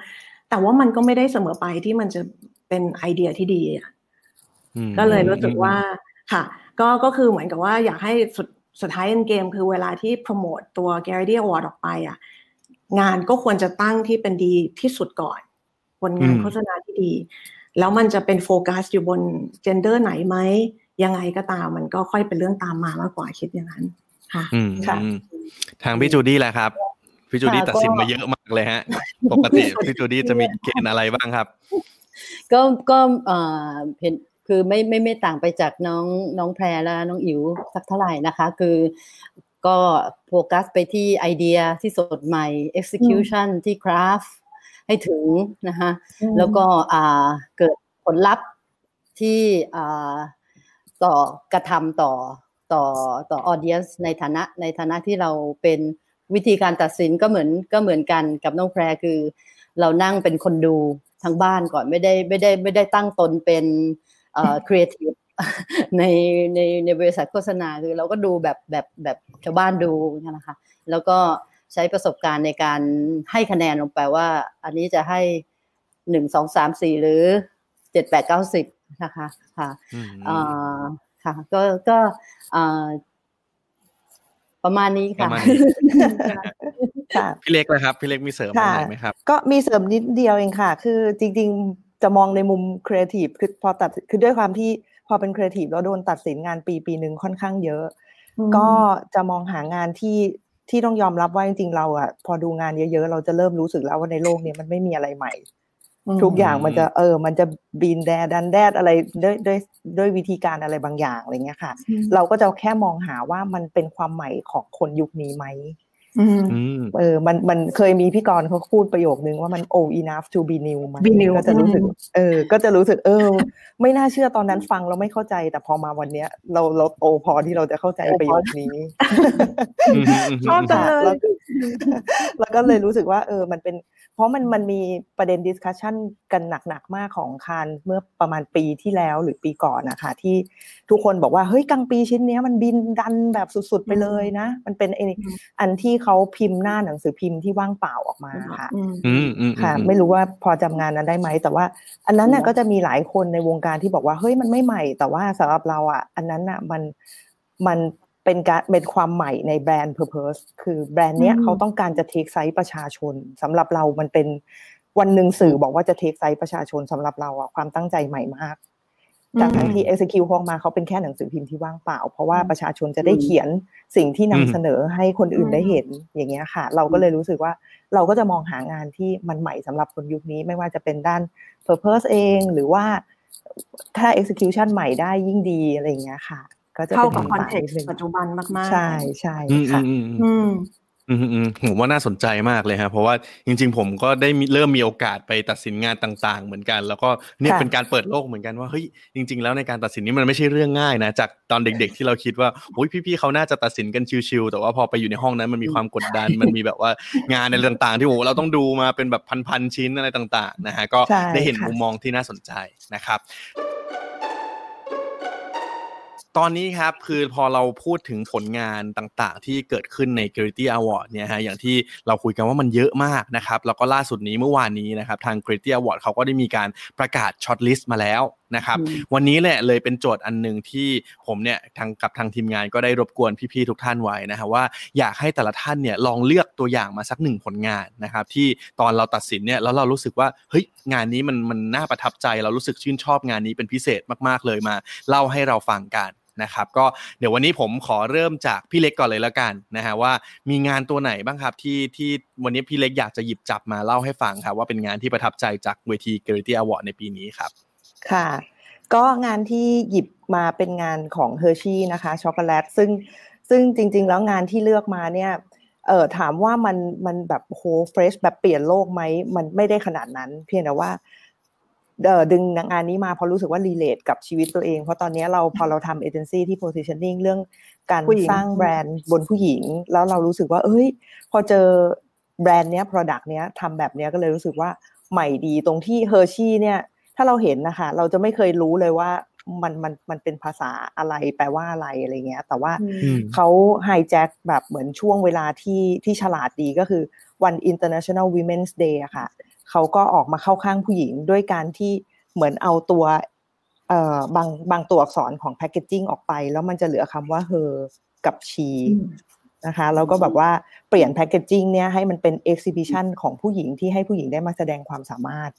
แต่ว่ามันก็ไม่ได้เสมอไปที่มันจะเป็นไอเดียที่ดีอะอืมก็เลยรู้สึกว่าค่ะ ก็ก็คือเหมือนกับว่าอยากให้สุดสุดท้ายเกมคือเวลาที่โปรโมตตัว g a r r y Award ออกไปอะงานก็ควรจะตั้งที่เป็นดีที่สุดก่อนบนงานอืมโฆษณาที่ดี แล้วมันจะเป็นโฟกัสอยู่บนเจนเดอร์ไหนไหมยังไงก็ตามมันก็ค่อยเป็นเรื่องตามมามากกว่าคิดอย่างนั้น ค่ะอืมค่ะอืม ทางพี่จูดี้แหละครับพี่จูดี้ค่ะตัดสินก็มาเยอะมากเลยฮะ ปกติพี่จูดี้จะมีเกณฑ์อะไรบ้างครับ ก็ก็เอ่อเห็นคือไม่ไม่ไม่ต่างไปจากน้องน้องแพรและน้องอิ๋วสักเท่าไหร่นะคะ คือก็โฟกัสไปที่ไอเดียที่สดใหม่ execution ที่ craft ให้ถึงนะคะแล้วก็อ่าเกิดผลลัพธ์ที่อ่าต่อกระทำต่อ ต่อต่อ audience ในฐานะในฐานะที่เราเป็นวิธีการตัดสินก็เหมือนก็เหมือนกันกับน้องแพรคือ เรานั่งเป็นคนดูทางบ้านก่อนไม่ได้ไม่ได้ไม่ได้ตั้งตนเป็นเอ่อครีเอทีฟในในในบริษัทโฆษณาคือเราก็ดูแบบแบบแบบชาวบ้านดูนะคะแล้วก็ใช้ประสบการณ์ในการให้คะแนนลงไปว่า อันนี้จะให้หนึ่งสองสามสี่หรือเจ็ดแปดเก้าสิบนะคะค่ะอืมอ่า ค่ะ ก็ก็อ่าประมาณนี้ประค่ะมาณนี้ค่ะพี่เล็กนะครับ พี่เล็กมีเสริมอะไรไหมครับ ก็มีเสริมนิดเดียวเองค่ะ คือจริง ๆ จะมองในมุมครีเอทีฟคือพอตัดคือด้วยความที่พอเป็นครีเอทีฟแล้วโดนตัดสินงานปีปีหนึ่งค่อนข้างเยอะ ก็จะมองหางานที่ที่ต้องยอมรับว่าจริงๆเราอะพอดูงานเยอะๆ เราจะเริ่มรู้สึกแล้วว่าในโลกเนี้มันไม่มีอะไรใหม่ ทุกอย่างมันจะเออ มันจะ been there done that อะไรด้วยด้วยด้วยวิธีการอะไรบางอย่างอะไรเงี้ยค่ะ เราก็จะแค่มองหาว่ามันเป็นความใหม่ของคนยุคนี้ไหมเออ มันมันเคยมีพี่กรณ์เขาพูดประโยคนึงว่ามัน old enough to be new มันก็จะรู้สึก เออ ก็จะรู้สึกเออ ไม่น่าเชื่อตอนนั้นฟังเราไม่เข้าใจ แต่พอมาวันเนี้ย เราเราโตพอที่เราจะเข้าใจประโยคนี้ชอบจังเลยแล้วก็เลยรู้สึกว่า เออ มันเป็น เพราะมันมันมีประเด็น discussion กันหนักๆมากของคานส์เมื่อประมาณปีที่แล้วหรือปีก่อนนะคะที่ทุกคนบอกว่าเฮ้ยกรังด์ปรีซ์ชิ้นนี้มัน been done แบบสุดๆไปเลยนะ มันเป็นอันที่เขาพิมพ์หน้าหนังสือพิมพ์ที่ว่างเปล่าออกมาค่ะค่ะ ไม่รู้ว่าพอจำงานนั้นได้ไหมแต่ว่า อันนั้นน่ะก็จะมีหลายคนในวงการที่บอกว่าเฮ้ยมันไม่ใหม่ แต่ว่าสำหรับเราอะ อันนั้นอะมันมัน เป็นการเป็นความใหม่ในแบรนด์ Purpose คือแบรนด์เนี้ยเขาต้องการจะ take side ประชาชนสำหรับเรามันเป็นวันหนึ่งสื่อบอกว่าจะ take side ประชาชนสำหรับเราอะความตั้งใจใหม่มากจากทั้งที่ execute ออกมาเขาเป็นแค่หนังสือพิมพ์ที่ว่างเปล่า เพราะว่าประชาชนจะได้เขียนสิ่งที่นำเสนอให้คนอื่นได้เห็นอย่างเงี้ยค่ะ เราก็เลยรู้สึกว่าเราก็จะมองหางานที่มันใหม่สำหรับคนยุคนี้ไม่ว่าจะเป็นด้าน purpose เองหรือว่าถ้า execution ใหม่ได้ยิ่งดีอะไรเงี้ยค่ะ ก็จะเข้ากับคอนเทกต์ปัจจุบันมากๆ ใช่ใช่ค่ะอืมอืมอืมผมว่าน่าสนใจมากเลยครับเพราะว่าจริง ๆ ผมก็ได้เริ่มมีโอกาสไปตัดสินงานต่าง ๆ เหมือนกัน แล้วก็เนี่ยเป็นการเปิดโลกเหมือนกันว่าเฮ้ยจริง ๆ แล้วในการตัดสินนี้มันไม่ใช่เรื่องง่ายนะจากตอนเด็ก ๆ ที่เราคิดว่าโอ้ยพี่ๆเขาน่าจะตัดสินกันชิวๆแต่ว่าพอไปอยู่ในห้องนั้นมันมีความกดดันมันมีแบบว่างานในต่างๆ ที่โอ้เราต้องดูมาเป็นแบบพันๆชิ้นอะไรต่าง ๆ นะฮะก็ได้เห็นมุมมองที่น่าสนใจนะครับ ตอนนี้ครับคือพอเราพูดถึงผลงานต่างๆ ที่เกิดขึ้นใน g r a t y Award เนี่ยฮะอย่างที่เราคุยกันว่ามันเยอะมากนะครับแล้วก็ล่าสุดนี้เมื่อวานนี้นะครับทาง g r a t y Award เขาก็ได้มีการประกาศ shortlist มาแล้วนะครับวันนี้แหละเลยเป็นโจทย์อันหนึ่งที่ผมเนี่ยทางกับทางทีมงานก็ได้รบกวนพี่ๆทุกท่านไว้นะฮะว่าอยากให้แต่ละท่านเนี่ยลองเลือกตัวอย่างมาสักหนึ่งผลงานนะครับที่ตอนเราตัดสินเนี่ยแล้วเรารู้สึกว่าเฮ้ยงานนี้มันมันน่าประทับใจ เรารู้สึกชื่นชอบงานนี้เป็นพิเศษมากๆเลยมา เล่าให้เราฟังกัน นะครับก็เดี๋ยววันนี้ผมขอเริ่มจากพี่เล็กก่อนเลยแล้วกันนะฮะว่ามีงานตัวไหนบ้างครับที่ที่วันนี้พี่เล็กอยากจะหยิบจับมาเล่าให้ฟังครับว่าเป็นงานที่ประทับใจจากเวที g r a t y Award ในปีนี้ครับ ค่ะ ก็งานที่หยิบมาเป็นงานของ Hershey นะคะช็อกโกแลตซึ่งซึ่งจริง ๆ แล้วงานที่เลือกมาเนี่ยเออถามว่ามันมันแบบโห fresh แบบเปลี่ยนโลกไหมมันไม่ได้ขนาดนั้น เพียงแต่ว่า ดึงงานนี้มาเพราะรู้สึกว่า relate กับชีวิตตัวเอง เพราะตอนนี้เราพอเราทำเอเจนซี่ที่ positioning เรื่องการสร้างแบรนด์บนผู้หญิง แล้วเรารู้สึกว่า เอ้ย พอเจอแบรนด์เนี้ย product เนี้ยทำแบบเนี้ยก็เลยรู้สึกว่าใหม่ดีตรงที่เฮอร์ชี่เนี่ย ถ้าเราเห็นนะคะ เราจะไม่เคยรู้เลยว่ามันมันมันเป็นภาษาอะไรแปลว่าอะไรอะไรเงี้ย แต่ว่าเขาไฮแจ็คแบบเหมือนช่วงเวลาที่ที่ฉลาดดีก็คือวัน International Women's Day อะค่ะ เขาก็ออกมาเข้าข้างผู้หญิงด้วยการที่เหมือนเอาตัวเอ่อบางบางตัวอักษรของ packaging ออกไป แล้วมันจะเหลือคำว่า her กับ she นะคะแล้วก็แบบว่าเปลี่ยน packaging เนี่ยให้มันเป็น exhibition ของผู้หญิงที่ให้ผู้หญิงได้มาแสดงความสามารถ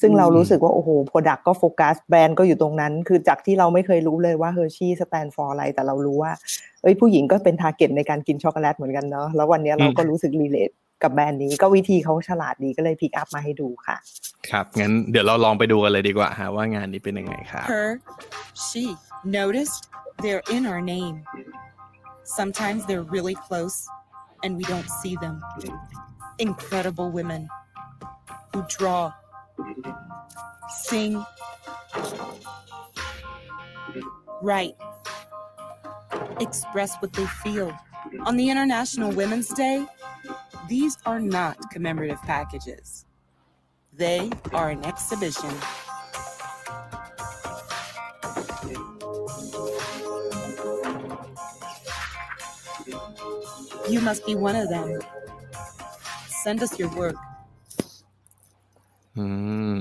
ซึ่งเรารู้สึกว่า โอ้โห product ก็โฟกัสแบรนด์ก็อยู่ตรงนั้น คือจากที่เราไม่เคยรู้เลยว่า Hershey stand for อะไร แต่เรารู้ว่า เอ้ยผู้หญิงก็เป็น target ในการกินช็อกโกแลตเหมือนกันเนาะแล้ววันนี้เราก็รู้สึก relate กับแบรนด์นี้ก็วิธีเขาฉลาดดีก็เลย pick up มาให้ดูค่ะ ครับงั้นเดี๋ยวเราลองไปดูกันเลยดีกว่าฮะว่างานนี้เป็นยังไงครับ Her she noticed they're in our name sometimes they're really close and we don't see them incredible women who draw sing write express what they feel on the International Women's Day These are not commemorative packages. They are an exhibition. You must be one of them. Send us your work. อืม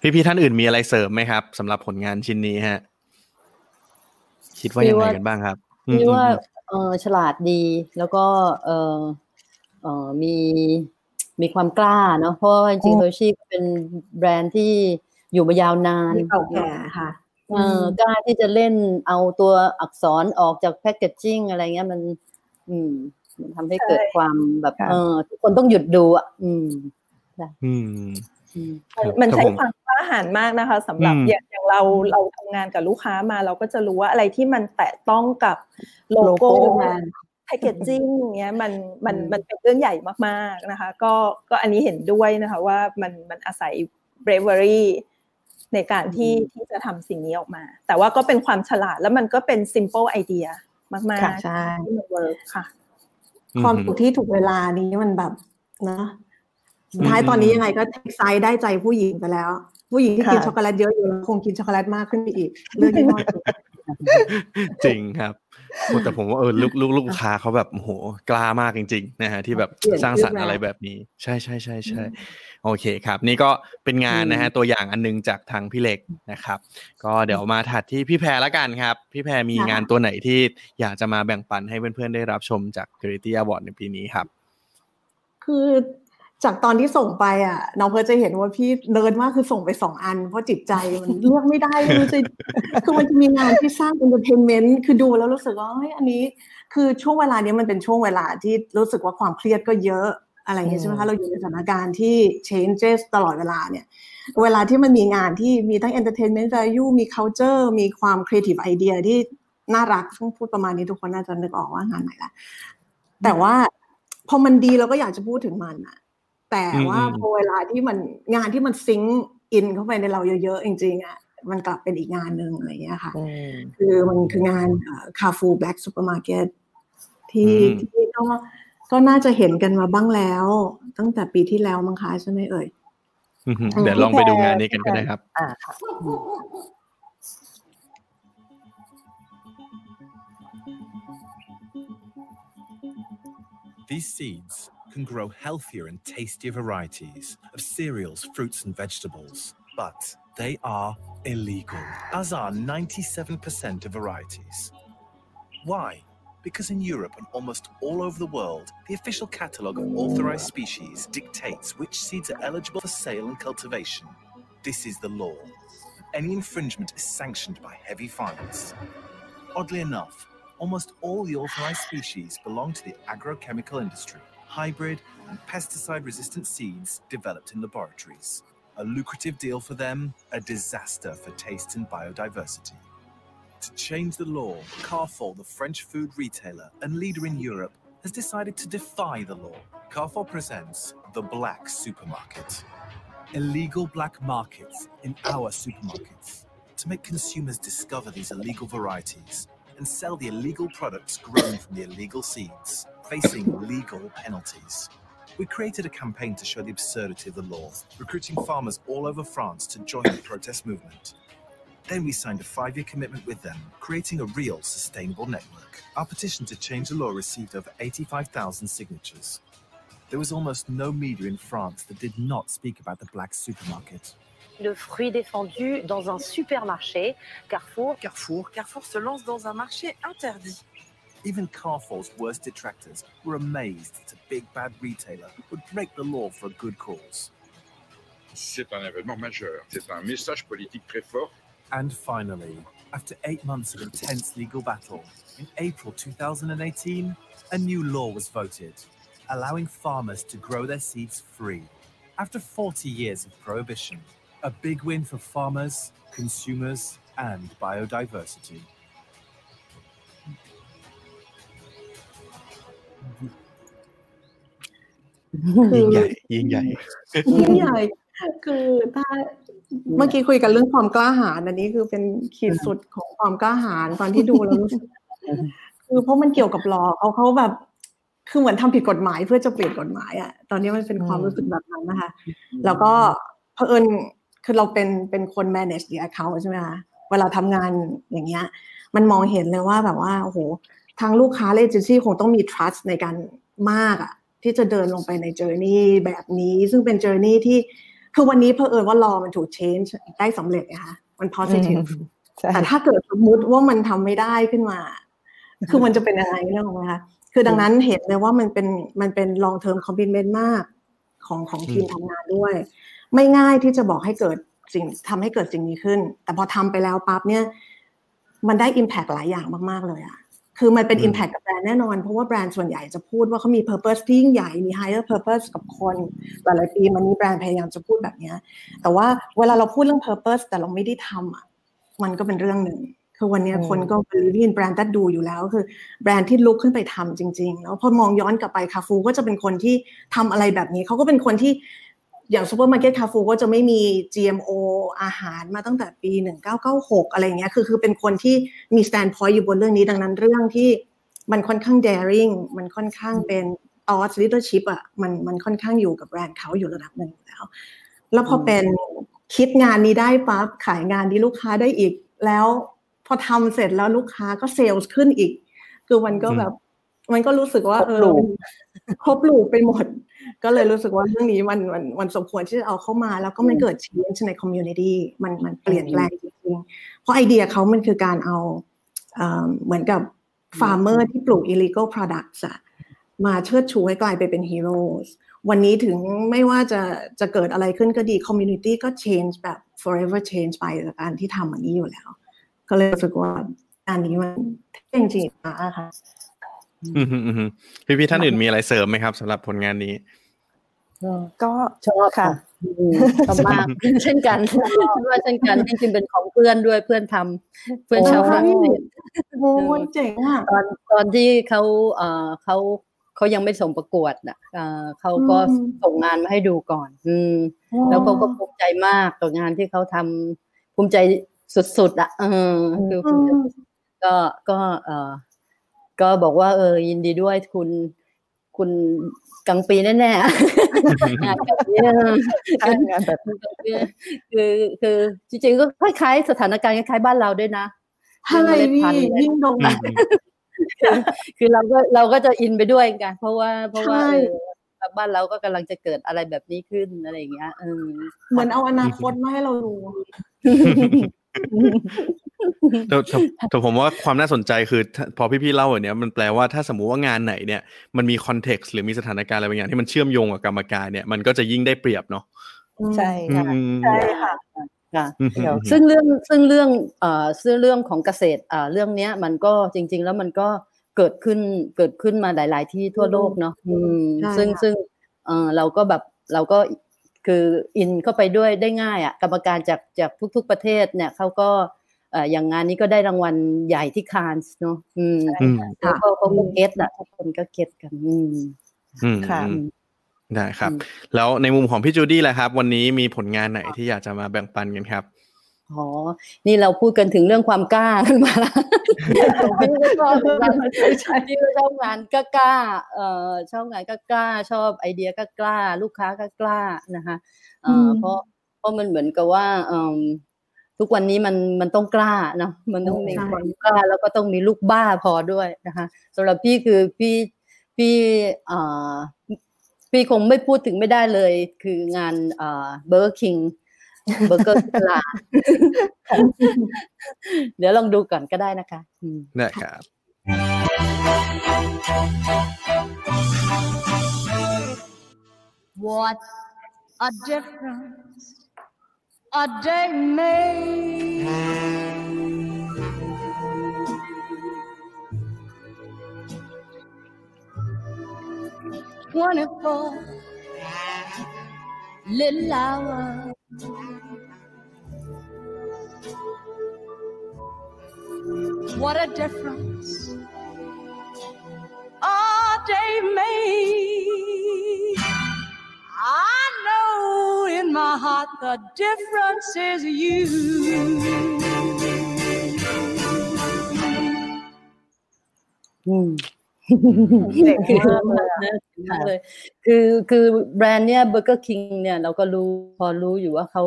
พี่ๆท่านอื่นมีอะไรเสริมไหมครับสำหรับผลงานชิ้นนี้ฮะ คิดว่ายังไงกันบ้างครับพี่ว่า เออฉลาดดีแล้วก็เออเออมีมีความกล้าเนาะเพราะว่าจริงๆโฮชิเป็นแบรนด์ที่อยู่มายาวนานเก่าแก่ค่ะเออกล้าที่จะเล่นเอาตัวอักษรออกจากแพคเกจจิ้งอะไรเงี้ยมัน อืม มันทำให้เกิดความแบบ เออทุกคนต้องหยุดดูอะ อืมอืมอืมครับมันครับใช้ผมความ กล้าหาญมากนะคะสำหรับอืมอย่างอย่างเราเราทำงานกับลูกค้ามาเราก็จะรู้ว่าอะไรที่มันแตะต้องกับโลโลโก้โก้แบรนด์ packaging เงี้ยมันมันอืมมันเป็นเรื่องใหญ่มากๆนะคะ ก็ก็อันนี้เห็นด้วยนะคะว่ามันมันอาศัย bravery ในการที่ที่จะทำสิ่งนี้ออกมา แต่ว่าก็เป็นความฉลาดแล้วมันก็เป็น simple idea มากค่ะใช่ๆที่มัน work ค่ะ ความถูกที่ถูกเวลานี้มันแบบนะสุดท้ายตอนนี้ยังไงก็เทคไซด์ได้ใจผู้หญิงไปแล้ว ผู้หญิงที่กินค่ะช็อกโกแลตเยอะอยู่แล้วคงกินช็อกโกแลตมากขึ้นไปอีกเรื่องยี่ห้ออื่นจริงครับโอ้แต่ผมว่าเออลูกลูกลูกค้าเขาแบบโอ้โหกล้ามากจริง ๆ นะฮะที่แบบเปลี่ยนสร้างสรรค์ชื่อแบรนด์อะไรแบบนี้ ใช่ใช่ใช่ใช่โอเคครับ นี่ก็เป็นงานนะฮะตัวอย่างอันนึงจากทางพี่เล็กนะครับ ก็เดี๋ยวมาถัดที่พี่แพรละกันครับ พี่แพรมีงานตัวไหนที่อยากจะมาแบ่งปันให้เพื่อนๆได้รับชมจาก Creative Award ในปีนี้ครับ คือ จากตอนที่ส่งไปอะน้องเพิร์ทจะเห็นว่าพี่เนิร์ดมากคือส่งไปสองอัน เพราะจิตใจมันเลือกไม่ได้ไม่รู้จะคือมันจะมีงานที่สร้าง entertainment คือดูแล้วรู้สึกว่าเฮ้ยอันนี้ คือช่วงเวลานี้มันเป็นช่วงเวลาที่รู้สึกว่าความเครียดก็เยอะอะไรอย่างเงี้ยใช่ไหมคะเราอยู่ในสถานการณ์ที่ changes ตลอดเวลาเนี่ย เวลาที่มันมีงานที่มีทั้ง entertainment value มี culture มีความ creative idea ที่น่ารักซึ่งพูดประมาณนี้ทุกคนน่าจะนึกออกว่างานไหนละแต่ว่าพอมันดีเราก็อยากจะพูดถึงมันอะ แต่ว่าอืมพอเวลาที่มันงานที่มัน sink in เข้าไปในเราเยอะๆจริงๆอะมันกลับเป็นอีกงานหนึ่งอะไรอย่างเงี้ยค่ะอืมคือมันคืองาน Carrefour Black Supermarket ที่อืมที่ก็ก็น่าจะเห็นกันมาบ้างแล้ว ตั้งแต่ปีที่แล้วมั้งคะใช่ไหมเอ่ยอือหือเดี๋ยวลองไปดูงานนี้กันก็ได้ครับอ่าค่ะ These seeds can grow healthier and tastier varieties of cereals, fruits, and vegetables, but they are illegal, as are 97% of varieties. Why? Because in Europe and almost all over the world, the official catalogue of authorized species dictates which seeds are eligible for sale and cultivation. This is the law. Any infringement is sanctioned by heavy fines. Oddly enough, almost all the authorized species belong to the agrochemical industry, hybrid and pesticide resistant seeds developed in laboratories. A lucrative deal for them, a disaster for taste and biodiversity. To change the law, Carrefour, the French food retailer and leader in Europe, has decided to defy the law. Carrefour presents the Black Supermarket. Illegal black markets in our supermarkets to make consumers discover these illegal varieties and sell the illegal products grown from the illegal seeds, facing legal penalties. We created a campaign to show the absurdity of the law, recruiting farmers all over France to join the protest movement. Then we signed a five year commitment with them, creating a real sustainable network. Our petition to change the law received over 85,000 signatures. There was almost no media in France that did not speak about the black supermarket. le fruit défendu dans un supermarché. Carrefour. Carrefour, Carrefour se lance dans un marché interdit. Even Carrefour's worst detractors were amazed that a big bad retailer would break the law for a good cause. C'est un événement majeur. C'est un message politique très fort. And finally, after eight months of intense legal battle, in April 2018, a new law was voted, allowing farmers to grow their seeds free. After 40 years of prohibition, a big win for farmers, consumers, and biodiversity. ยิ่งใหญ่ ยิ่งใหญ่ ยิ่งใหญ่ คือถ้าเมื่อกี้คุยกันเรื่องความกล้าหาญอันนี้คือเป็นขีดสุดของความกล้าหาญตอนที่ดูแล้วรู้สึกคือเพราะมันเกี่ยวกับลอเขาเขาแบบคือเหมือนทำผิดกฎหมายเพื่อจะเปลี่ยนกฎหมายอะ ตอนนี้มันเป็นความรู้สึกแบบนั้นนะคะ แล้วก็เผอิญคือเราเป็นเป็นคน manage the account ใช่ไหมคะ เวลาทำงานอย่างเงี้ย มันมองเห็นเลยว่าแบบว่าโอ้โห ทางลูกค้าเลเจนซี่คงต้องมี trust ในการมากอะที่จะเดินลงไปใน journey แบบนี้ ซึ่งเป็น journey ที่คือวันนี้เผอิญว่า รอมันถูก change ได้สำเร็จนะคะมัน positive ใช่แต่ถ้าเกิดสมมติว่ามันทำไม่ได้ขึ้นมา คือมันจะเป็นยังไงเรื่องของนะคะคือดังนั้นเห็นเลยว่ามันเป็นมันเป็น long term commitment มากของของทีมทำงานด้วย ไม่ง่ายที่จะบอกให้เกิดสิ่งทำให้เกิดสิ่งนี้ขึ้น แต่พอทำไปแล้วปั๊บเนี่ย มันได้ impact หลายอย่างมาก ๆ เลยอะ คือมันเป็นอืม impact กับแบรนด์แน่นอน เพราะว่าแบรนด์ส่วนใหญ่จะพูดว่าเขามี purpose ที่ยิ่งใหญ่ มี higher purpose กับคนหลายๆปีมันนี้แบรนด์พยายามจะพูดแบบเนี้ยแต่ว่าเวลาเราพูดเรื่อง purpose แต่เราไม่ได้ทำอะมันก็เป็นเรื่องหนึ่งคือวันเนี้ยอืมคนก็ believe in brand that do อยู่แล้ว คือแบรนด์ที่ลุกขึ้นไปทำจริง ๆ แล้วพอมองย้อนกลับไปคาฟูก็จะเป็นคนที่ทำอะไรแบบนี้เขาก็เป็นคนที่ อย่างซูเปอร์มาร์เก็ตคาฟูก็จะไม่มี GMO อาหารมาตั้งแต่ปี 1996 อะไรอย่างเงี้ย คือคือเป็นคนที่มี standpoint อยู่บนเรื่องนี้ ดังนั้นเรื่องที่มันค่อนข้าง daring มันค่อนข้างเป็น thought leadership อะ มันมันค่อนข้างอยู่กับแบรนด์เขาอยู่ระดับหนึ่งอยู่แล้ว แล้วพอเป็นคิดงานนี้ได้ปั๊บขายงานนี้ลูกค้าได้อีก แล้วพอทำเสร็จแล้วลูกค้าก็เซลล์ขึ้นอีก คือมันก็แบบ มันก็รู้สึกว่าครบเออลูปครบลูปไปหมด ก็เลยรู้สึกว่าเรื่องนี้มันมันมันสมควรที่จะเอาเข้ามา แล้วก็มันเกิด change ใน community มันมันเปลี่ยนแปลงจริงๆ เพราะไอเดียเขามันคือการเอาเหมือนกับ farmer ที่ปลูก illegal products อะมาเชิดชูให้กลายไปเป็น heroes วันนี้ถึงไม่ว่าจะจะเกิดอะไรขึ้นก็ดี community ก็ change แบบ forever change ไปจากการที่ทำอันนี้อยู่แล้ว ก็เลยรู้สึกว่าอันนี้มันเท่จริงๆอะค่ะอืมฮึอืมฮึพี่พี่ท่านอื่นมีอะไรเสริมไหมครับสำหรับผลงานนี้ ก็ชอบค่ะอืมชอบมากเช่นกันว่าเช่นกันจริงๆเป็นของเพื่อนด้วยเพื่อนทำเพื่อนชาวฝรั่งเศสโอ้ยเจ๋งอะตอนตอนที่เขาเอ่อเขาเขายังไม่ส่งประกวดน่ะเอ่อเขาก็อืมส่งงานมาให้ดูก่อน อืมอ๋อแล้วเขาก็ภูมิใจมากกับงานที่เขาทำภูมิใจสุดๆอะเออคือภูมิใจก็ก็เอ่อก็บอกว่าเออยินดีด้วยคุณคุณ กลางปีแน่ๆงานแบบนี้ใช่งานแบบคือคือจริงๆก็คล้ายๆ สถานการณ์คล้ายๆบ้านเราด้วยนะใช่เรื่องเมล็ดพี่พันธุ์ยิ่งโดนคือคือเราก็เราก็จะอินไปด้วยกัน เพราะว่าเพราะว่าใช่เออบ้านเราก็กำลังจะเกิดอะไรแบบนี้ขึ้นอะไรอย่างเงี้ยเออเหมือนเอาอนาคตมาให้เราดู แต่แต่แต่ผมว่าความน่าสนใจคือถ้าพอพี่ๆเล่าอย่างเนี้ยมันแปลว่าถ้าสมมุติว่างานไหนเนี่ยมันมีคอนเท็กซ์หรือมีสถานการณ์อะไรบางอย่างที่มันเชื่อมโยงกับกรรมการเนี่ยมันก็จะยิ่งได้เปรียบเนาะใช่ค่ะอืมใช่ค่ะค่ะอืมเดี๋ยวซึ่งเรื่องซึ่งเรื่องเอ่อซึ่งเรื่องของเกษตรอ่าเรื่องเนี้ยมันก็จริง ๆ แล้วมันก็เกิดขึ้นเกิดขึ้นมาหลาย ๆ ที่ทั่วโลกเนาะอืมใช่ซึ่งค่ะซึ่งเออเราก็แบบเราก็ คืออินเข้าไปด้วยได้ง่ายอะกรรมการจากจากทุก ๆประเทศเนี่ยเขาก็เอ่ออย่างงานนี้ก็ได้รางวัลใหญ่ที่คานส์เนาะอืมอืมเขาก็เขาก็เก็ตอะทุกคนก็เก็ตกันอืมอืมค่ะอืมได้ครับ แล้วในมุมของพี่จูดี้แหละครับ วันนี้มีผลงานไหนที่อยากจะมาแบ่งปันกันครับ อ๋อ นี่เราพูดกันถึงเรื่องความกล้าขึ้นมาพี่ก็ชอบเหมือนกันพี่ก็ชอบงานก็กล้าเอ่อชอบงานก็กล้า ชอบไอเดียก็กล้า ลูกค้าก็กล้านะคะเอ่ออมเพราะเพราะมันเหมือนกับว่าเอิ่มทุกวันนี้มันมันต้องกล้าเนาะมันต้องมีใช่ความกล้า แล้วก็ต้องมีลูกบ้าพอด้วยนะคะสำหรับพี่คือพี่พี่เอ่อพี่คงไม่พูดถึงไม่ได้เลย คืองานเอ่อเบอร์คิง เบอร์เกอร์ตลาดเดี๋ยวลองดูก่อนก็ได้นะคะอืมได้ครับ What a difference a day made. Twenty-four little hours. What a difference a day made. I know in my heart the difference is you. อืม เจ๋งมากเลยอะมากเลย คือคือแบรนด์เนี้ย Burger King เนี่ยเราก็รู้พอรู้อยู่ว่าเขา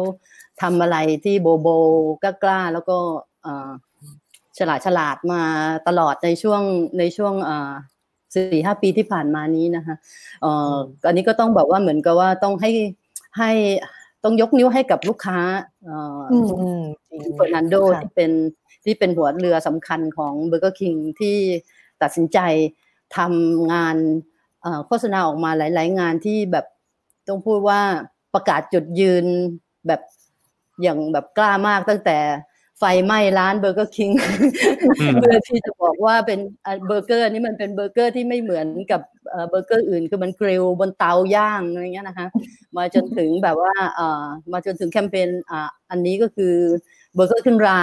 ทำอะไรที่โบโบกล้าๆแล้วก็เอ่อฉลาดฉลาดมาตลอดในช่วงในช่วงเอ่อสี่ห้าปีที่ผ่านมานี้นะคะเอ่ออันนี้ก็ต้องบอกว่าเหมือนกับว่าต้องให้ให้ต้องยกนิ้วให้กับลูกค้าเอ่อออืมจริง Fernando ค่ะที่เป็นที่เป็นหัวเรือสำคัญของ Burger King ที่ตัดสินใจ ทำงานเอ่อโฆษณาออกมาหลาย ๆ งานที่แบบต้องพูดว่าประกาศจุดยืนแบบอย่างแบบกล้ามากตั้งแต่ไฟไหม้ร้าน Burger King อืมเพื่อที่จะบอกว่าเป็นอะเบอร์เกอร์นี่มันเป็นเบอร์เกอร์ที่ไม่เหมือนกับเอ่อเบอร์เกอร์อื่น คือมัน grill บนเตาย่างอะไรเงี้ยนะคะ มาจนถึงแบบว่าเอ่อมาจนถึงแคมเปญอ่าอันนี้ก็คือเบอร์เกอร์ขึ้นรา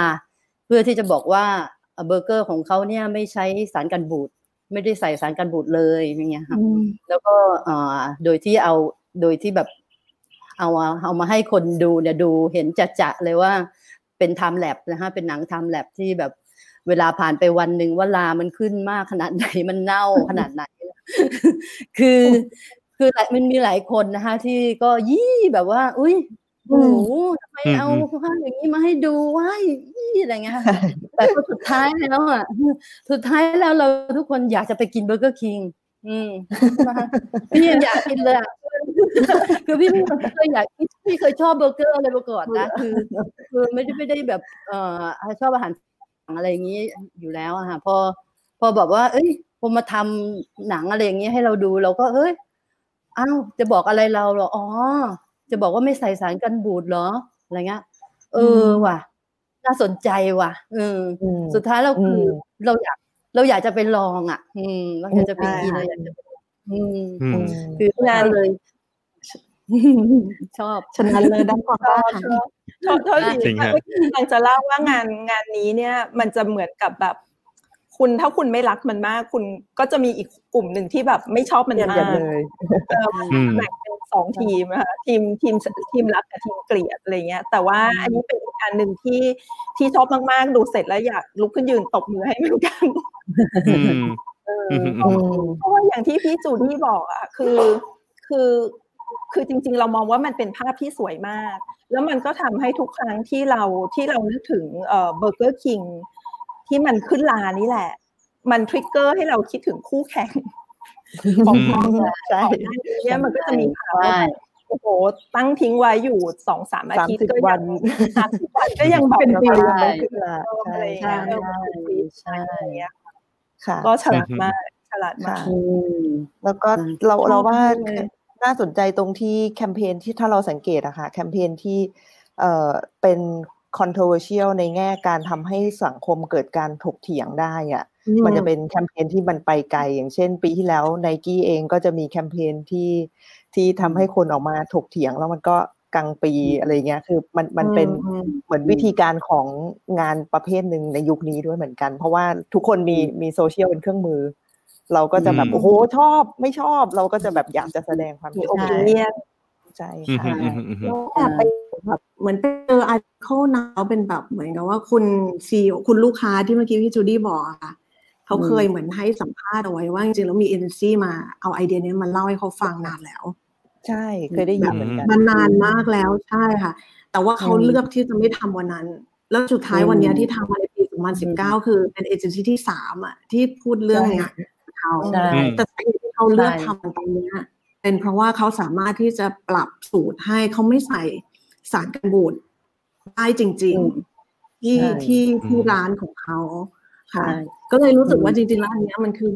เพื่อที่จะบอกว่าเอ่อเบอร์เกอร์ของเขาเนี่ยไม่ใช้สารกันบูด ไม่ได้ใส่สารกันบูดเลยอย่างเงี้ยค่ะแล้วก็เอ่อโดยที่เอาโดยที่แบบเอามาเอามาให้คนดูเนี่ยดูเห็นจะจะๆเลยว่าเป็น time lapse นะฮะเป็นหนัง time lapse ที่แบบเวลาผ่านไปวันหนึ่งว่ารามันขึ้นมากขนาดไหนมันเน่าขนาดไหน คือคือหลายมันมีหลายคนนะคะที่ก็ยี่แบบว่า อุ้ย โอ้โหทำไมอืมเอาอืมภาพอย่างนี้มาให้ดูว้ายยี่อะไรเงี้ยค่ะแต่ก็สุดท้ายแล้วอะสุดท้ายแล้วเราทุกคนอยากจะไปกิน Burger Kingอืมนะคะพี่ยังอยากกินเลยอะคือพี่ไม่เคยอยากพี่เคยชอบเบอร์เกอร์อะไรมาก่อนนะคือ คือไม่ได้ไม่ได้แบบ เอ่อชอบอาหารอะไรอย่างนี้อยู่แล้วอะค่ะพอ พอแบบว่า เอ้ยพอมาทำหนังอะไรอย่างนี้ให้เราดูเราก็เอ้ยอ้าวจะบอกอะไรเราเหรออ๋อ จะบอกว่าไม่ใส่สารกันบูดเหรออะไรเงี้ยเออว่ะ น่าสนใจว่ะเอออมสุดท้ายเราคืออมเราอยาก เราอยากจะไปลองอะ อืมเราอยากจะไปกินใช่เราอยากจะไปอืมอืมคืองานเลย ชอบฉะนั้นเลยได้ความกล้าหาญโทษโทษทีจริงฮะเมื่อกี้กำลังจะเล่าว่างานงานนี้เนี่ย มันจะเหมือนกับแบบ คุณถ้าคุณไม่รักมันมาก คุณก็จะมีอีกกลุ่มหนึ่งที่แบบไม่ชอบมันเยี่ยมมากันกเลยเอออืมแบ่งเป็นสองทีมนะคะทีมทีมทีมรักกับทีมเกลียดอะไรเงี้ย แต่ว่าอันนี้เป็นอีกอันหนึ่งที่ที่ชอบมากๆ ดูเสร็จแล้วอยากลุกขึ้นยืนตบมือให้เหมือนกันอืมเอออืมเพราะเพราะว่าอย่างที่พี่จูดี้บอกอะคือคือคือจริง ๆ เรามองว่ามันเป็นภาพที่สวยมาก แล้วมันก็ทำให้ทุกครั้งที่เราที่เรานึกถึงเอ่อเบอร์เกอร์คิง ที่มันขึ้นลานี่แหละ มันทริกเกอร์ให้เราคิดถึงคู่แข่งของเขาใช่ก่อนหน้านี้เนี่ยมันก็จะมีข่าวว่าใช่โอ้โหตั้งทิ้งไว้อยู่สองสามอาสามทิตย์สิบก็วัยันงสามสิบวันก็ยังแบบเป็นปีแบบแล้วว่าขึ้นละใช่อะไรอย่างเงี้ยเออใช่อะไรอย่างเงี้ยค่ะก็ฉลาดมากฉลาดมากค่ะอืมแล้วก็อืมเราชอบเราว่ามากเลยน่าสนใจตรงที่แคมเปญที่ถ้าเราสังเกตอะค่ะแคมเปญที่เอ่อเป็น controversial ในแง่การทำให้สังคมเกิดการถกเถียงได้อะมันจะเป็นแคมเปญที่มันไปไกล อย่างเช่น ปีที่แล้วไนกี้เองก็จะมีแคมเปญที่ที่ทำให้คนออกมาถกเถียงแล้วมันก็กลางปีอะไรเงี้ย คือมันมันเป็นอืมเหมือนวิธีการของงานประเภทหนึ่งในยุคนี้ด้วยเหมือนกัน เพราะว่าทุกคนมีมีโซเชียลเป็นเครื่องมือ เราก็จะแบบอืมโอ้โห ชอบไม่ชอบ เราก็จะแบบอยากจะแสดงความมีคิด opinion ใช่อืมค่ะอืมอืมอืมแล้วแอบไปแบบเหมือนไปเจอ article นะเขาเป็นแบบเหมือนกับว่าคุณซีคุณลูกค้าที่เมื่อกี้พี่จูดี้บอกอะค่ะเขาเคยเหมือนให้สัมภาษณ์เอาไว้ว่าจริงๆแล้วมีเอเจนซี่มาเอาไอเดียนี้มาเล่าให้เขาฟังนานแล้ว ใช่เคยได้ยินเหมือนกันมันนานมากแล้วใช่ค่ะ แต่ว่าเขาอืมเลือกที่จะไม่ทำวันนั้น แล้วสุดท้ายอืมวันเนี้ยที่ทำมาในปี 2019 คือเป็นเอเจนซี่ที่สามอะที่พูดเรื่องเนี้ยเขาใช่แต่สาเหตุที่เขาเลือกใช่ทำตรงเนี้ย เป็นเพราะว่าเขาสามารถที่จะปรับสูตรให้เขาไม่ใส่สารกันบูดได้จริง ๆ ที่ใช่ที่ที่อืมร้านของเขาค่ะใช่ก็เลยรู้สึกว่าจริงๆแล้วอันเนี้ยมันคือ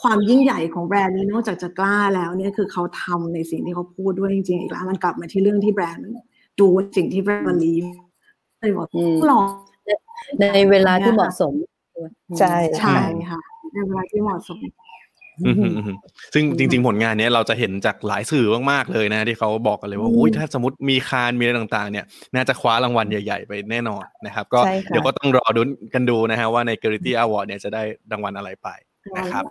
ความยิ่งใหญ่ของแบรนด์นี้นอกจากจะกล้าแล้วเนี่ยคือเขาทำในสิ่งที่เขาพูดด้วยจริง ๆ อีกแล้วมันกลับมาที่เรื่องที่แบรนด์มันดูสิ่งที่แบรนด์มันลีเลยบอกอืมลองในเวลาที่เหมาะสม ใช่ใช่ค่ะในเวลาที่เหมาะสมอืมอืมอืม ซึ่งจริง ๆ ผลงานเนี้ยเราจะเห็นจากหลายสื่อมากๆเลยนะ ที่เขาบอกกันเลยว่าอืมโอ้ยถ้าสมมติมีคานมีอะไรต่าง ๆ เนี่ย น่าจะคว้ารางวัลใหญ่ ๆ ไปแน่นอนนะครับ ก็ใช่ค่ะเดี๋ยวก็ต้องรอดูกันดูนะฮะว่าใน g r i t y Award เนี่ยจะได้รางวัลอะไรไปนะครับ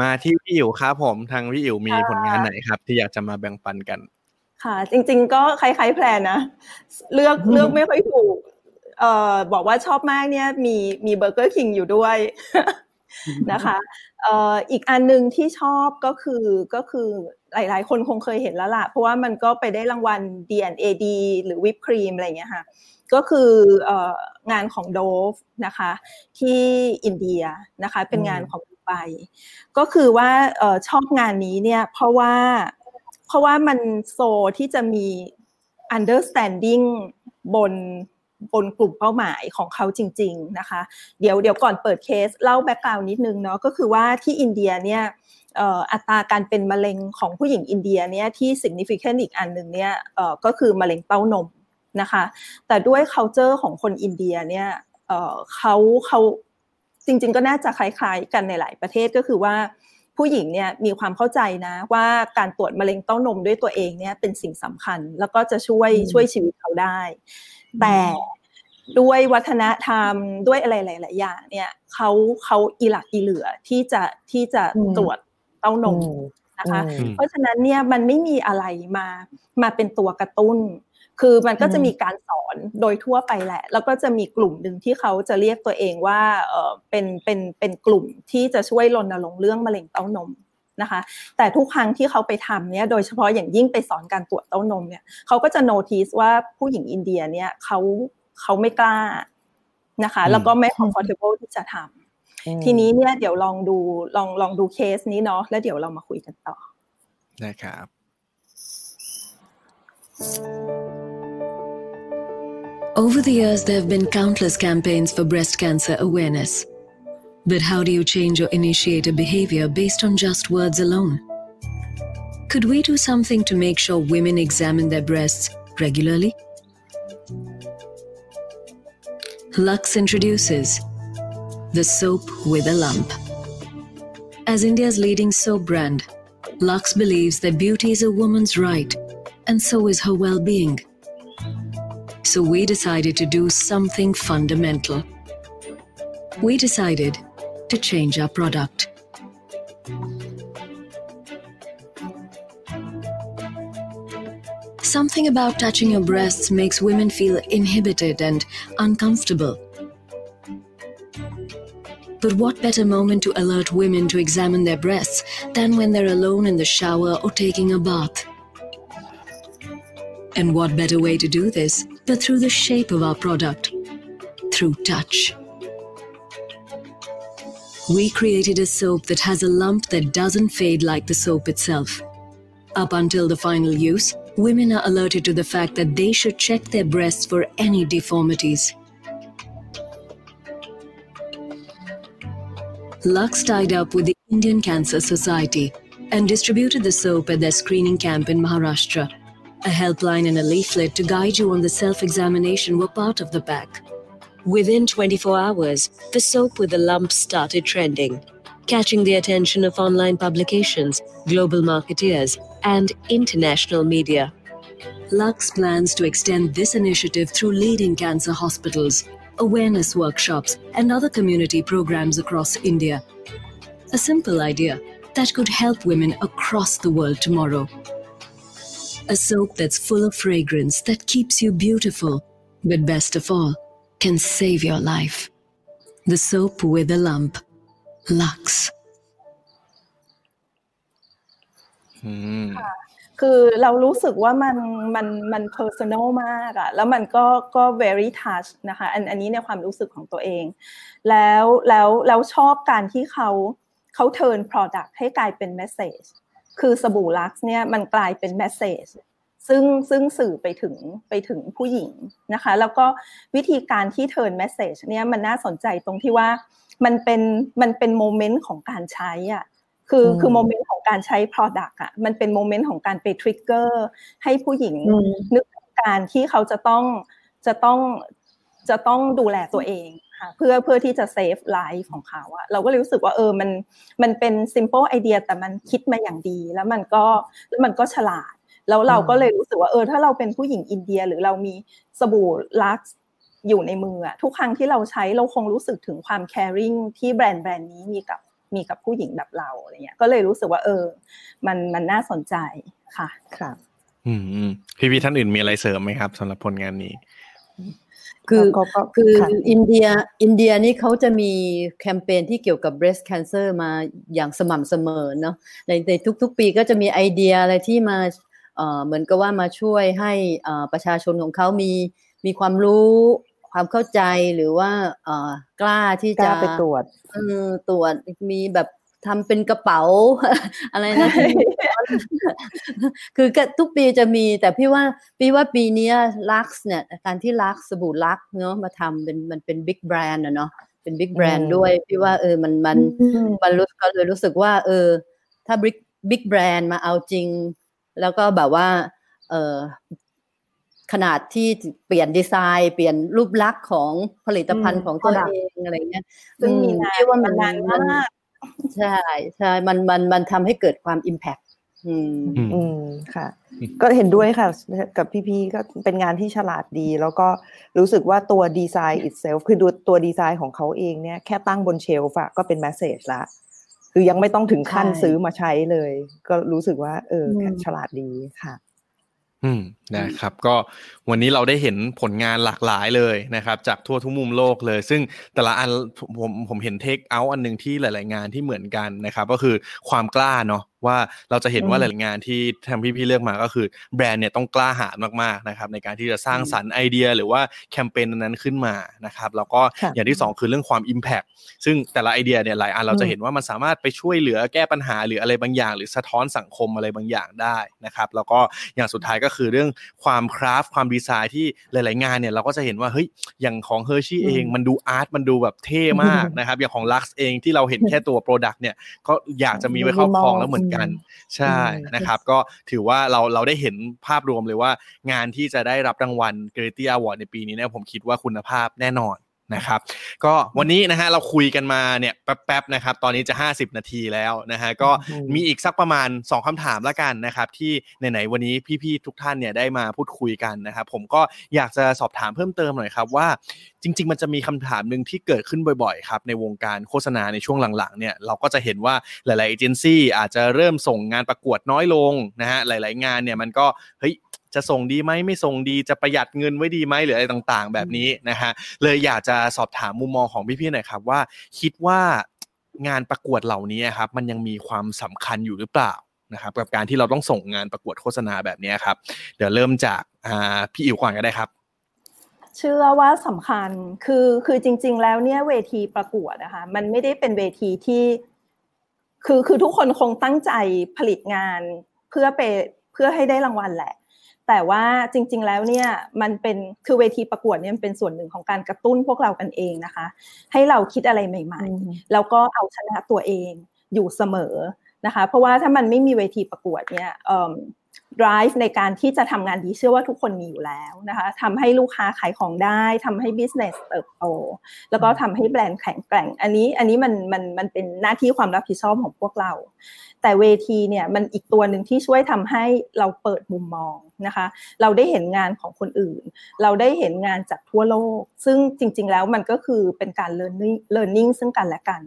มาที่พี่อิ๋วครับผมทางพี่อิ๋วมีผลงานไหนครับ ที่อยากจะมาแบ่งปันกัน ค่ะ จริง ๆ ก็คล้ายๆแพลนนะเลือกเลือกไม่ค่อยถูกเอ่อบอกว่าชอบมากเนี่ยมีมี Burger King อยู่ด้วย นะคะเอ่ออีกอันหนึ่งที่ชอบก็คือก็คือหลายๆ คนคงเคยเห็นแล้วล่ะ เพราะว่ามันก็ไปได้รางวัล D&AD หรือ WPPed Cream อะไรอย่างเงี้ยค่ะก็คือเอ่องานของ Dove นะคะที่อินเดียนะคะเป็นงานของดูไบก็คือว่าเออชอบงานนี้เนี่ยเพราะว่าเพราะว่ามันโซที่จะมี understanding บน บนกลุ่มเป้าหมายของเขาจริง ๆนะคะ เดี๋ยวเดี๋ยวก่อนเปิดเคสเล่า background นิดนึงเนาะก็คือว่าที่อินเดียเนี่ยเอ่ออัตราการเป็นมะเร็งของผู้หญิงอินเดียเนี่ยที่ significant อีกอันหนึ่งเนี่ยเอ่อก็คือมะเร็งเต้านมนะคะ แต่ด้วย culture ของคนอินเดียเนี่ยเอ่อเขาเขาจริง ๆ ก็น่าจะคล้าย ๆ กันในหลายประเทศก็คือว่าผู้หญิงเนี่ยมีความเข้าใจนะว่าการตรวจมะเร็งเต้านมด้วยตัวเองเนี่ยเป็นสิ่งสำคัญ แล้วก็จะช่วยช่วยชีวิตเขาได้ แต่ด้วยวัฒนธรรมด้วยอะไรหลาย ๆ อย่างเนี่ยเขาเขาอีหลักอีเหลือที่จะที่จะตรวจเต้านมนะคะ เพราะฉะนั้นเนี่ยมันไม่มีอะไรมามาเป็นตัวกระตุ้น คือมันก็จะมีการสอนโดยทั่วไปแหละ แล้วก็จะมีกลุ่มหนึ่งที่เขาจะเรียกตัวเองว่าเออเป็นเป็นเป็นกลุ่มที่จะช่วยรณรงค์เรื่องมะเร็งเต้านม นะคะ แต่ทุกครั้งที่เขาไปทำเนี่ยโดยเฉพาะอย่างยิ่งไปสอนการตรวจเต้านมเนี่ยเขาก็จะโน้ติสว่าผู้หญิงอินเดียเนี่ยเขาเขาไม่กล้านะคะ แล้วก็ไม่ comfortable ที่จะทำทีนี้เนี่ยเดี๋ยวลองดูลองลองดูเคสนี้เนาะแล้วเดี๋ยวเรามาคุยกันต่อนะครับ Over the years, there have been countless campaigns for breast cancer awareness. But how do you change or initiate a behavior based on just words alone? Could we do something to make sure women examine their breasts regularly? Lux introduces the soap with a lump. As India's leading soap brand, Lux believes that beauty is a woman's right, and so is her well being. So we decided to do something fundamental. We decided to change our product. Something about touching your breasts makes women feel inhibited and uncomfortable. But what better moment to alert women to examine their breasts than when they're alone in the shower or taking a bath? And what better way to do this but through the shape of our product, through touch? We created a soap that has a lump that doesn't fade like the soap itself. Up until the final use, women are alerted to the fact that they should check their breasts for any deformities. Lux tied up with the Indian Cancer Society and distributed the soap at their screening camp in Maharashtra. A helpline and a leaflet to guide you on the self examination were part of the pack. Within 24 hours, the soap with the lump started trending, catching the attention of online publications, global marketeers, and international media. Lux plans to extend this initiative through leading cancer hospitals, awareness workshops, and other community programs across India. A simple idea that could help women across the world tomorrow. A soap that's full of fragrance that keeps you beautiful, but best of all, can save your life. The soap with a lump. Lux. อืมคือเรารู้สึกว่ามันมันมัน personal มากอะแล้วมันก็ก็ very touch นะคะ อันอันนี้ในความรู้สึกของตัวเอง แล้วแล้วแล้วชอบการที่เขาเขา turn product ให้กลายเป็น message คือสบู่ลักซ์เนี่ยมันกลายเป็น message ซึ่งซึ่งสื่อไปถึงไปถึงผู้หญิงนะคะ แล้วก็วิธีการที่ turn message เนี่ยมันน่าสนใจตรงที่ว่ามันเป็นมันเป็นโมเมนต์ของการใช้อะคือคือโมเมนต์ของการใช้ Product อะมันเป็นโมเมนต์ของการไป triggerให้ผู้หญิงนึกถึงการที่เขาจะต้องจะต้องจะต้องดูแลตัวเองค่ะเพื่อเพื่อที่จะเซฟไลฟ์ของเขาอะเราก็เลยรู้สึกว่าเออมันมันเป็น simple idea แต่มันคิดมาอย่างดี แล้วมันก็แล้วมันก็ฉลาด แล้วเราก็เลยรู้สึกว่าเออถ้าเราเป็นผู้หญิงอินเดียหรือเรามีสบู่ลักซ์อยู่ในมืออะทุกครั้งที่เราใช้เราคงรู้สึกถึงความ caring ที่แบรนด์แบรนด์นี้มีกับมีกับผู้หญิงแบบเราอะไรเงี้ยก็เลยรู้สึกว่าเออ มันมันน่าสนใจค่ะครับอืมอืมพี่พี่ท่านอื่นมีอะไรเสริมไหมครับสำหรับผลงานนี้ คือก็ก็คือค่ะอินเดียอินเดียนี่เขาจะมีแคมเปญที่เกี่ยวกับ breast cancer มาอย่างสม่ำเสมอเนาะในในทุก ๆ ปีก็จะมีไอเดียอะไรที่มา เอ่อเหมือนกับว่ามาช่วยให้เอ่อประชาชนของเขามีมีความรู้ความเข้าใจหรือว่าเอ่อกล้าที่กจะล้าไปตรวจเออตรวจมีแบบทำเป็นกระเป๋า อะไรนะที่คือก็ทุกปีจะมี แต่พี่ว่าพี่ว่าปีเนี้ลักซ์เนี่ยการที่ลักซ์สบู่ลักซ์เนาะมาทำเป็นมันเป็น big brand อะเนาะเป็น big brand อืมด้วย พี่ว่าเออมันมันอืมมันรู้ก็เลยรู้สึกว่า เออ ถ้า big big brand มาเอาจริง แล้วก็แบบว่าเออขนาดที่เปลี่ยนดีไซน์ เปลี่ยนรูปลักษณ์ของผลิตภัณฑ์อืมของตัว product เองอะไรเงี้ยซึ่งมีอืนานพี่ว่ามันนานมากใช่ใช่มันมันมันทำให้เกิดความ impact อืมอืมค่ะ ก็เห็นด้วยค่ะ กับพี่ๆก็เป็นงานที่ฉลาดดี แล้วก็รู้สึกว่าตัวดีไซน์ itself คือดูตัวดีไซน์ของเขาเองเนี่ยแค่ตั้งบนเชลฟ์อะก็เป็นแมสเซจละ คือยังไม่ต้องถึงขั้นใช่ซื้อมาใช้เลย ก็รู้สึกว่า เอออมฉลาดดีค่ะ อืมนะครับ ก็วันนี้เราได้เห็นผลงานหลากหลายเลยนะครับ จากทั่วทุกมุมโลกเลย ซึ่งแต่ละอันผมผมผมเห็นเทคเอาท์อันหนึ่งที่หลาย ๆ งานที่เหมือนกันนะครับ ก็คือความกล้าเนาะ ว่าเราจะเห็นว่าอืมหลายๆงานที่ทางพี่ๆเลือกมาก็คือแบรนด์เนี่ยต้องกล้าหาญมากๆนะครับในการที่จะสร้างสรรค์ไอเดีย หรือว่าแคมเปญนั้นๆขึ้นมานะครับแล้วก็ค่ะอย่างที่สองคือเรื่องความ Impact ซึ่งแต่ละไอเดียเนี่ยหลายอันเราจะเห็นว่ามันสามารถไปช่วยเหลือแก้ปัญหาหรืออะไรบางอย่าง หรือสะท้อนสังคมอะไรบางอย่างได้นะครับแล้วก็อย่างสุดท้ายก็คือเรื่องความ craft ความดีไซน์ที่หลาย ๆ งานเนี่ยเราก็จะเห็นว่าเฮ้ยอย่างของเฮอร์ชี่เองมันดู art มันดูแบบเท่มากนะครับอย่างของลักซ์เองที่เราเห็นแค่ตัว product เนี่ยก็อยากจะมีไว้ครอบครองแล้วเหมือนกัน ใช่นะครับ ก็ถือว่าเราเราได้เห็นภาพรวมเลยว่า งานที่จะได้รับรางวัล g r a t y Award ในปีนี้เนี่ยผมคิดว่าคุณภาพแน่นอน นะครับ ก็วันนี้นะฮะเราคุยกันมาเนี่ยแป๊บๆนะครับ ตอนนี้จะ 50 นาทีแล้วนะฮะก็มีอีกสักประมาณ 2คำถามละกันนะครับ ที่ไหนๆวันนี้พี่ๆทุกท่านเนี่ยได้มาพูดคุยกันนะครับ ผมก็อยากจะสอบถามเพิ่มเติมหน่อยครับว่าจริง ๆ มันจะมีคำถามหนึ่งที่เกิดขึ้นบ่อยๆครับในวงการโฆษณาในช่วงหลังๆเนี่ยเราก็จะเห็นว่าหลายๆเอเจนซี่อาจจะเริ่มส่งงานประกวดน้อยลงนะฮะหลาย ๆงานเนี่ยมันก็เฮ้ย จะส่งดีไหมไม่ส่งดีจะประหยัดเงินไว้ดีไหมหรืออะไรต่างๆ แบบนี้นะฮะเลยอยากจะสอบถามมุมมองของพี่ๆหน่อยครับว่า คิดว่างานประกวดเหล่านี้ครับ มันยังมีความสำคัญอยู่หรือเปล่านะครับกับการที่เราต้องส่งงานประกวดโฆษณาแบบนี้ครับ เดี๋ยวเริ่มจากพี่อิ๋วก่อนก็ได้ครับ เชื่อว่าสำคัญคือคือจริง ๆ แล้วเนี่ยเวทีประกวดนะคะมันไม่ได้เป็นเวทีที่ คือคือทุกคนคงตั้งใจผลิตงานเพื่อไปเพื่อให้ได้รางวัลแหละ แต่ว่าจริง ๆ แล้วเนี่ยมันเป็นคือเวทีประกวดเนี่ยมันเป็นส่วนหนึ่งของการกระตุ้นพวกเรากันเองนะคะ ให้เราคิดอะไรใหม่ ๆ แล้วก็เอาชนะตัวเองอยู่เสมอนะคะ เพราะว่าถ้ามันไม่มีเวทีประกวดเนี่ยเอิ่ม drive ในการที่จะทำงานดีเชื่อว่าทุกคนมีอยู่แล้วนะคะทำให้ลูกค้าขายของได้ทำให้ business เติบโต แล้วก็ทำให้แบรนด์แข็งแกร่ง อันนี้อันนี้มันมันมันเป็นหน้าที่ความรับผิดชอบของพวกเรา แต่เวทีเนี่ยมันอีกตัวหนึ่งที่ช่วยทำให้เราเปิดมุมมองนะคะ เราได้เห็นงานของคนอื่น เราได้เห็นงานจากทั่วโลก ซึ่งจริง ๆ แล้วมันก็คือเป็นการ learning learning ซึ่งกันและกัน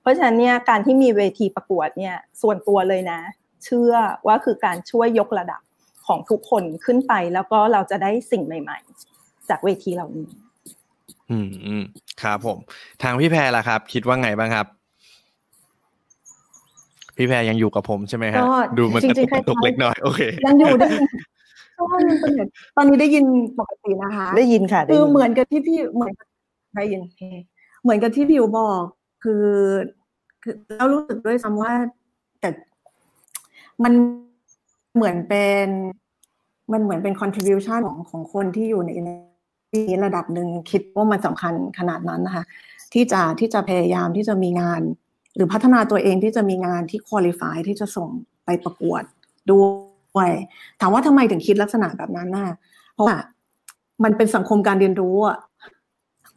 เพราะฉะนั้นเนี่ยการที่มีเวทีประกวดเนี่ยส่วนตัวเลยนะ เชื่อว่าคือการช่วยยกระดับของทุกคนขึ้นไป แล้วก็เราจะได้สิ่งใหม่ ๆ จากเวทีเหล่านี้ อืมอืมครับผม ทางพี่แพรล่ะครับ คิดว่าไงบ้างครับ พี่แพรยังอยู่กับผมใช่ไหมฮะก็ดูมันจกระริตุงกๆกระตุกคล้ายๆเล็กน้อยโอเคยังอยู่ได้ยินก็ยังเป็นแบบตอนนี้ได้ยินปกตินะคะ ได้ยินค่ะได้คือยินเหมือนกับที่พี่เหมือนได้ยินโอเคเหมือนกับที่บิวบอก คือ คือเรารู้สึกด้วยซ้ำว่าแต่มันเหมือนเป็นมันเหมือนเป็น contribution ของของคนที่อยู่ในที่ระดับหนึ่งคิดว่ามันสำคัญขนาดนั้นนะคะ ที่จะที่จะพยายามที่จะมีงาน หรือพัฒนาตัวเองที่จะมีงานที่ qualify ที่จะส่งไปประกวดด้วยถามว่าทำไมถึงคิดลักษณะแบบนั้นน่ะเพราะว่ามันเป็นสังคมการเรียนรู้อะ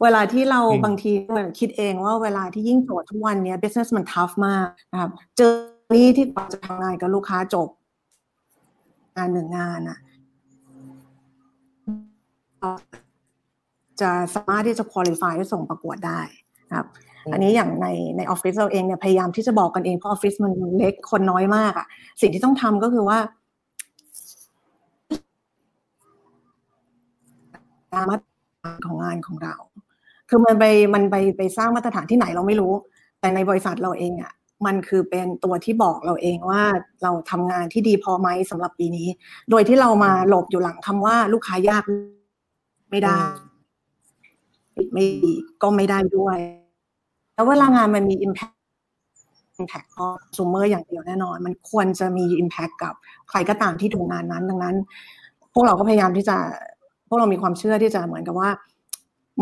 เวลาที่เราบางทีคิดเองว่าเวลาที่ยิ่งโจทย์ทุกวันเนี้ย business มัน tough มากนะครับ เจอนี่ที่กว่าจะทำงานกับลูกค้าจบ งานหนึ่งงานอะจะสามารถที่จะ qualify ส่งประกวดได้นะครับ อันนี้อย่างในในออฟฟิศเราเองเนี่ยพยายามที่จะบอกกันเองเพราะออฟฟิศมันเล็กคนน้อยมากอะสิ่งที่ต้องทำก็คือว่าตามมาตรฐานของงานของเรา คือมันไปมันไปไปสร้างมาตรฐานที่ไหนเราไม่รู้ แต่ในบริษัทเราเองอะมันคือเป็นตัวที่บอกเราเองว่าเราทำงานที่ดีพอไหมสำหรับปีนี้ โดยที่เรามาหลบอยู่หลังคำว่าลูกค้ายากไม่ได้ ไม่ดีก็ไม่ได้ด้วย แล้วเวลางานมันมี impact impact ก็ consumer อย่างเดียวแน่นอน มันควรจะมี impact กับใครก็ตามที่ดูงานนั้น ดังนั้น พวกเราก็พยายามที่จะ พวกเรามีความเชื่อที่จะเหมือนกับว่า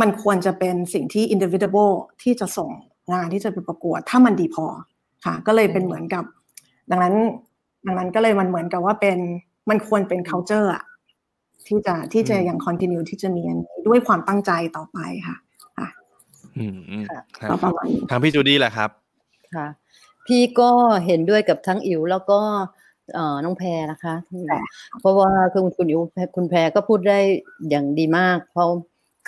มันควรจะเป็นสิ่งที่ individual ที่จะส่งงานที่จะไปประกวด ถ้ามันดีพอค่ะ ก็เลยเป็นเหมือนกับ ดังนั้นดังนั้นก็เลยมันเหมือนกับว่าเป็นมันควรเป็น culture อะที่จะที่จะยังคอนติเนียที่จะมีอันนี้ด้วยความตั้งใจต่อไปค่ะ ค่ะอืมอืมค่ะครับก็ประมาณนี้ทางพี่จูดี้แหละครับ ค่ะ พี่ก็เห็นด้วยกับทั้งอิ๋วแล้วก็เอ่อน้องแพรนะคะ เพราะว่าคือคุณอิ๋วคุณแพรก็พูดได้อย่างดีมาก เพราะ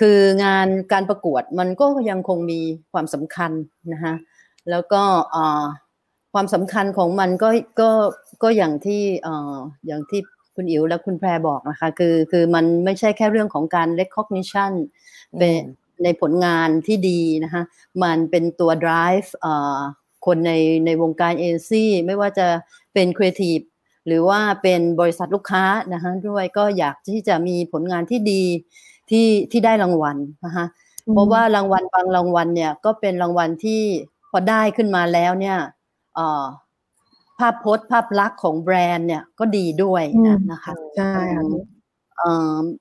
คืองานการประกวดมันก็ยังคงมีความสำคัญนะคะแล้วก็เอ่อความสำคัญของมันก็ก็ก็อย่างที่เอ่ออย่างที่คุณอิ๋วและคุณแพรบอกนะคะ คือคือมันไม่ใช่แค่เรื่องของการ recognition เป็น ในผลงานที่ดีนะคะมันเป็นตัว drive เอ่อคนในในวงการเอเจนซี่ไม่ว่าจะเป็นครีเอทีฟหรือว่าเป็นบริษัทลูกค้านะคะด้วยก็อยากที่จะมีผลงานที่ดีที่ที่ได้รางวัลนะคะเพราะว่ารางวัลบางรางวัลเนี่ยก็เป็นรางวัลที่พอได้ขึ้นมาแล้วเนี่ยเอ่อภาพพจน์ภาพลักษณ์ของแบรนด์เนี่ยก็ดีด้วยนะนะคะใช่ค่ะเอ่อ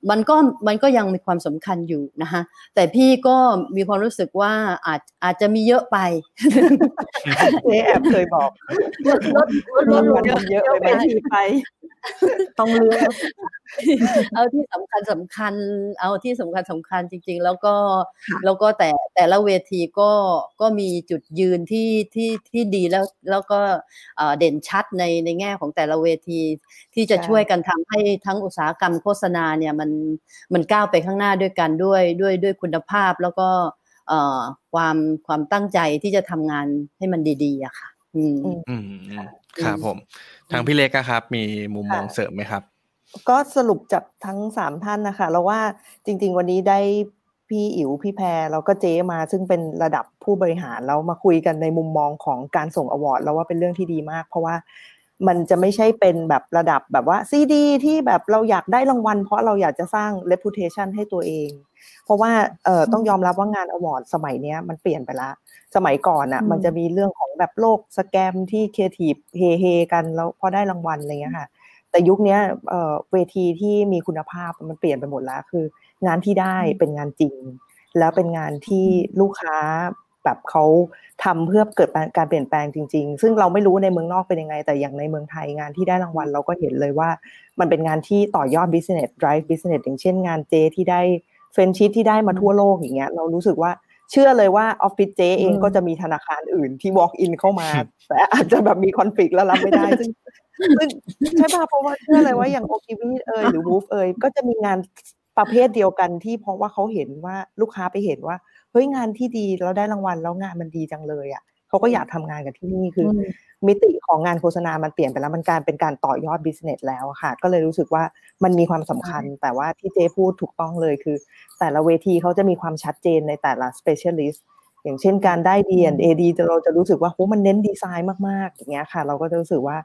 มันก็มันก็ยังมีความสำคัญอยู่นะคะแต่พี่ก็มีความรู้สึกว่าอาจอาจจะมีเยอะไปเจ๊แอบเคยบอกลดลดลดลดลงเยอะไปไหมทีไป ต้องเลือกเอาที่สำคัญสำคัญ เอาที่สำคัญสำคัญจริง ๆ แล้วก็แล้วก็แต่แต่ละเวทีก็ก็มีจุดยืนที่ที่ที่ดีแล้วแล้วก็เอ่อเด่นชัดในในแง่ของแต่ละเวทีที่จะใช่ช่วยกันทำให้ทั้งอุตสาหกรรมโฆษณาเนี่ยมันมันก้าวไปข้างหน้าด้วยกันด้วยด้วยด้วยคุณภาพแล้วก็เอ่อความความตั้งใจที่จะทำงานให้มันดีๆอะค่ะ อืมอืมอืมครับผม ทางพี่เล็กอะครับ มีมุมมองเสริมไหมครับ ก็สรุปจากทั้งสามท่านนะคะแล้วว่าจริง ๆ วันนี้ได้พี่อิ๋วพี่แพรแล้วก็เจ๊มาซึ่งเป็นระดับผู้บริหารแล้วมาคุยกันในมุมมองของการส่งอวอร์ดแล้วว่าเป็นเรื่องที่ดีมาก เพราะว่า มันจะไม่ใช่เป็นแบบระดับแบบว่าซีดีที่แบบเราอยากได้รางวัล เพราะเราอยากจะสร้าง reputation ให้ตัวเอง เพราะว่าเอ่อต้องยอมรับว่างานอวอร์ดสมัยเนี้ยมันเปลี่ยนไปละ สมัยก่อนอะอืมมันจะมีเรื่องของแบบโลก scam ที่ครีเอทีฟเฮเฮกันแล้วพอได้รางวัลอะไรเงี้ยค่ะ แต่ยุคเนี้ยเอ่อเวทีที่มีคุณภาพมันเปลี่ยนไปหมดแล้วคือ งานที่ได้เป็นงานจริง แล้วเป็นงานที่ลูกค้า แบบเขาทำเพื่อเกิดการเปลี่ยนแปลงจริง ๆ ซึ่งเราไม่รู้ในเมืองนอกเป็นยังไง แต่อย่างในเมืองไทยงานที่ได้รางวัลเราก็เห็นเลยว่า มันเป็นงานที่ต่อยอด business drive business อย่างเช่นงานเจที่ได้Friendshit ที่ได้มาทั่วโลกอย่างเงี้ยเรารู้สึกว่าเชื่อเลยว่าออฟฟิศเจเองก็จะมีธนาคารอื่นที่ walk in เข้ามา แต่อาจจะแบบมี conflict แล้วรับไม่ได้ซึ่งซึ่งใช่ป่ะเพราะว่าเชื่อเลยว่าอย่างโอกิลวี่เอยหรือวูฟเอยก็จะมีงานประเภทเดียวกันที่เพราะว่าเขาเห็นว่าลูกค้าไปเห็นว่า เฮ้ยงานที่ดีแล้วได้รางวัลแล้วงานมันดีจังเลยอะเขาก็อยากทำงานกับที่นี่คือมิติของงานโฆษณามันเปลี่ยนไปแล้วมันกลายเป็นการต่อยอด business แล้วอะค่ะ ก็เลยรู้สึกว่ามันมีความสำคัญ แต่ว่าที่เจพูดถูกต้องเลยคือ แต่ละเวทีเขาจะมีความชัดเจนในแต่ละ specialist อย่างเช่นการได้ D&A D เราจะรู้สึกว่าโหมันเน้นดีไซน์มากๆอย่างเงี้ยค่ะ เราก็จะรู้สึกว่า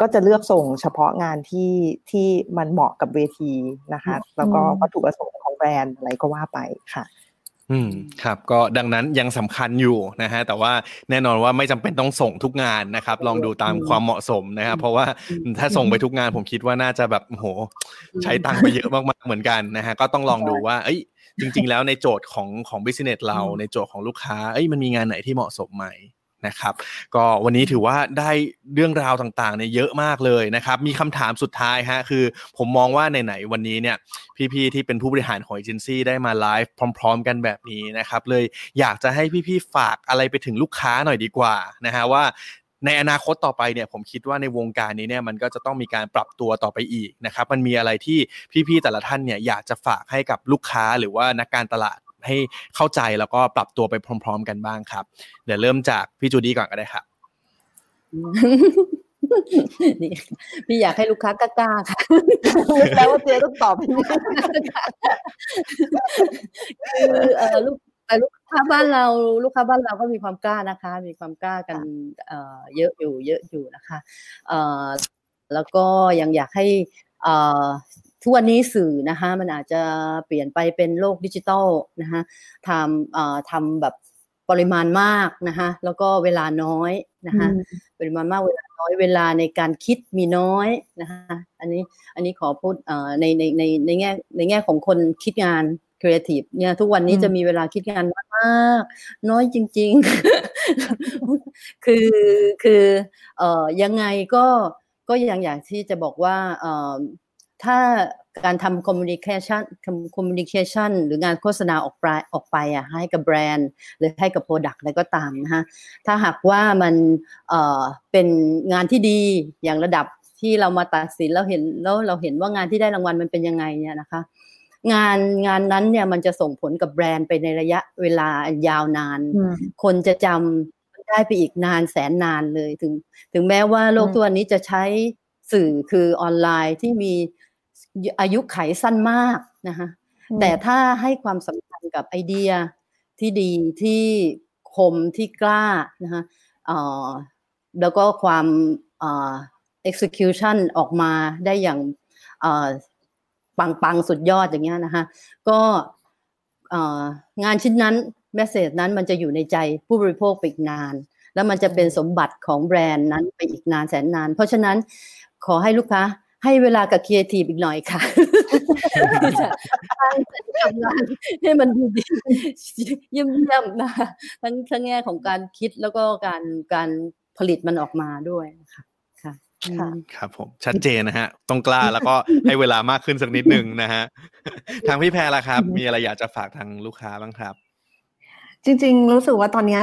ก็จะเลือกส่งเฉพาะงานที่ที่มันเหมาะกับเวทีนะคะ แล้วก็วัตถุประสงค์ของแบรนด์อะไรก็ว่าไปค่ะ อืมครับก็ดังนั้นยังสำคัญอยู่นะฮะแต่ว่าแน่นอนว่าไม่จำเป็นต้องส่งทุกงานนะครับ ลองดูตามความเหมาะสมนะครับเพราะว่าถ้าส่งไปทุกงานผมคิดว่าน่าจะแบบโอ้โหใช้ตังค์ไปเยอะมากๆเหมือนกันนะฮะก็ต้องลองดูว่าเอ้ยจริง ๆ แล้วในโจทย์ของของบิสเนสเราในโจทย์ของลูกค้าเอ้ยมันมีงานไหนที่เหมาะสมไหม นะครับ ก็วันนี้ถือว่าได้เรื่องราวต่างๆเนี่ยเยอะมากเลยนะครับ มีคำถามสุดท้ายฮะคือผมมองว่าไหนๆวันนี้เนี่ยพี่ๆที่เป็นผู้บริหารของเอเจนซี่ได้มาไลฟ์พร้อม ๆ กันแบบนี้นะครับ เลยอยากจะให้พี่ๆฝากอะไรไปถึงลูกค้าหน่อยดีกว่านะฮะว่าในอนาคตต่อไปเนี่ยผมคิดว่าในวงการนี้เนี่ยมันก็จะต้องมีการปรับตัวต่อไปอีกนะครับ มันมีอะไรที่พี่ๆแต่ละท่านเนี่ยอยากจะฝากให้กับลูกค้าหรือว่านักการตลาด ให้เข้าใจแล้วก็ปรับตัวไปพร้อม ๆ กันบ้างครับ เดี๋ยวเริ่มจากพี่จูดี้ก่อนก็ได้ครับนี่พี่อยากให้ลูกค้ากล้าๆค่ะนึกแล้วว่าเจ๊ต้องตอบคือเออลูกแต่ลูกค้าบ้านเราลูกค้าบ้านเราก็มีความกล้านะคะ มีความกล้ากันเอ่อเยอะอยู่เยอะอยู่นะคะเอ่อแล้วก็ยังอยากให้เอ่อ ทุกวันนี้สื่อนะคะมันอาจจะเปลี่ยนไปเป็นโลกดิจิทัลนะคะทำเอ่อทำแบบปริมาณมากนะคะแล้วก็เวลาน้อยนะคะอืมปริมาณมากเวลาน้อยเวลาในการคิดมีน้อยนะคะอันนี้อันนี้ขอพูดเอ่อในในในในแง่ในแง่ของคนคิดงานครีเอทีฟเนี่ยทุกวันนี้อืมจะมีเวลาคิดงานน้อยมากน้อยจริง ๆ คือคือเอ่อยังไงก็ก็ยังอยากที่จะบอกว่าเอ่อ ถ้าการทำ communication communication หรืองานโฆษณาออกไปออกไปอะให้กับแบรนด์ หรือให้กับ product อะไรก็ตามนะฮะถ้าหากว่ามันเอ่อเป็นงานที่ดีอย่างระดับที่เรามาตัดสินแล้วเห็นแล้วเราเห็นว่างานที่ได้รางวัลมันเป็นยังไงเนี่ยนะคะ งานงานนั้นเนี่ยมันจะส่งผลกับแบรนด์ไปในระยะเวลายาวนานอืมคนจะจำได้ไปอีกนานแสนนานเลยถึง ถึงแม้ว่าโลกอืมตัวนนี้จะใช้สื่อคือออนไลน์ที่มี อายุไขสั้นมากนะคะแต่ถ้าให้ความสำคัญกับไอเดียที่ดีที่คมที่กล้านะคะเอ่อแล้วก็ความเอ่อ execution ออกมาได้อย่างเอ่อปังปังๆสุดยอดอย่างเงี้ยนะคะก็เอ่องานชิ้นนั้น message นั้นมันจะอยู่ในใจผู้บริโภคไปอีกนาน แล้วมันจะเป็นสมบัติของแบรนด์นั้นไปอีกนานแสนนาน เพราะฉะนั้นขอให้ลูกค้า ให้เวลากับครีเอทีฟอีกหน่อยค่ะที่จะสร้างสรรค์ทำงานให้มันดูดีเยี่ยมเยี่ยมๆนะคะทั้งทั้งแง่ของการคิดแล้วก็การการผลิตมันออกมาด้วยนะคะค่ะอืมครับผมชัดเจนนะฮะ ต้องกล้าแล้วก็ให้เวลามากขึ้นสักนิดนึงนะฮะ ทางพี่แพรล่ะครับ มีอะไรอยากจะฝากทางลูกค้าบ้างครับ จริง ๆ รู้สึกว่าตอนเนี้ย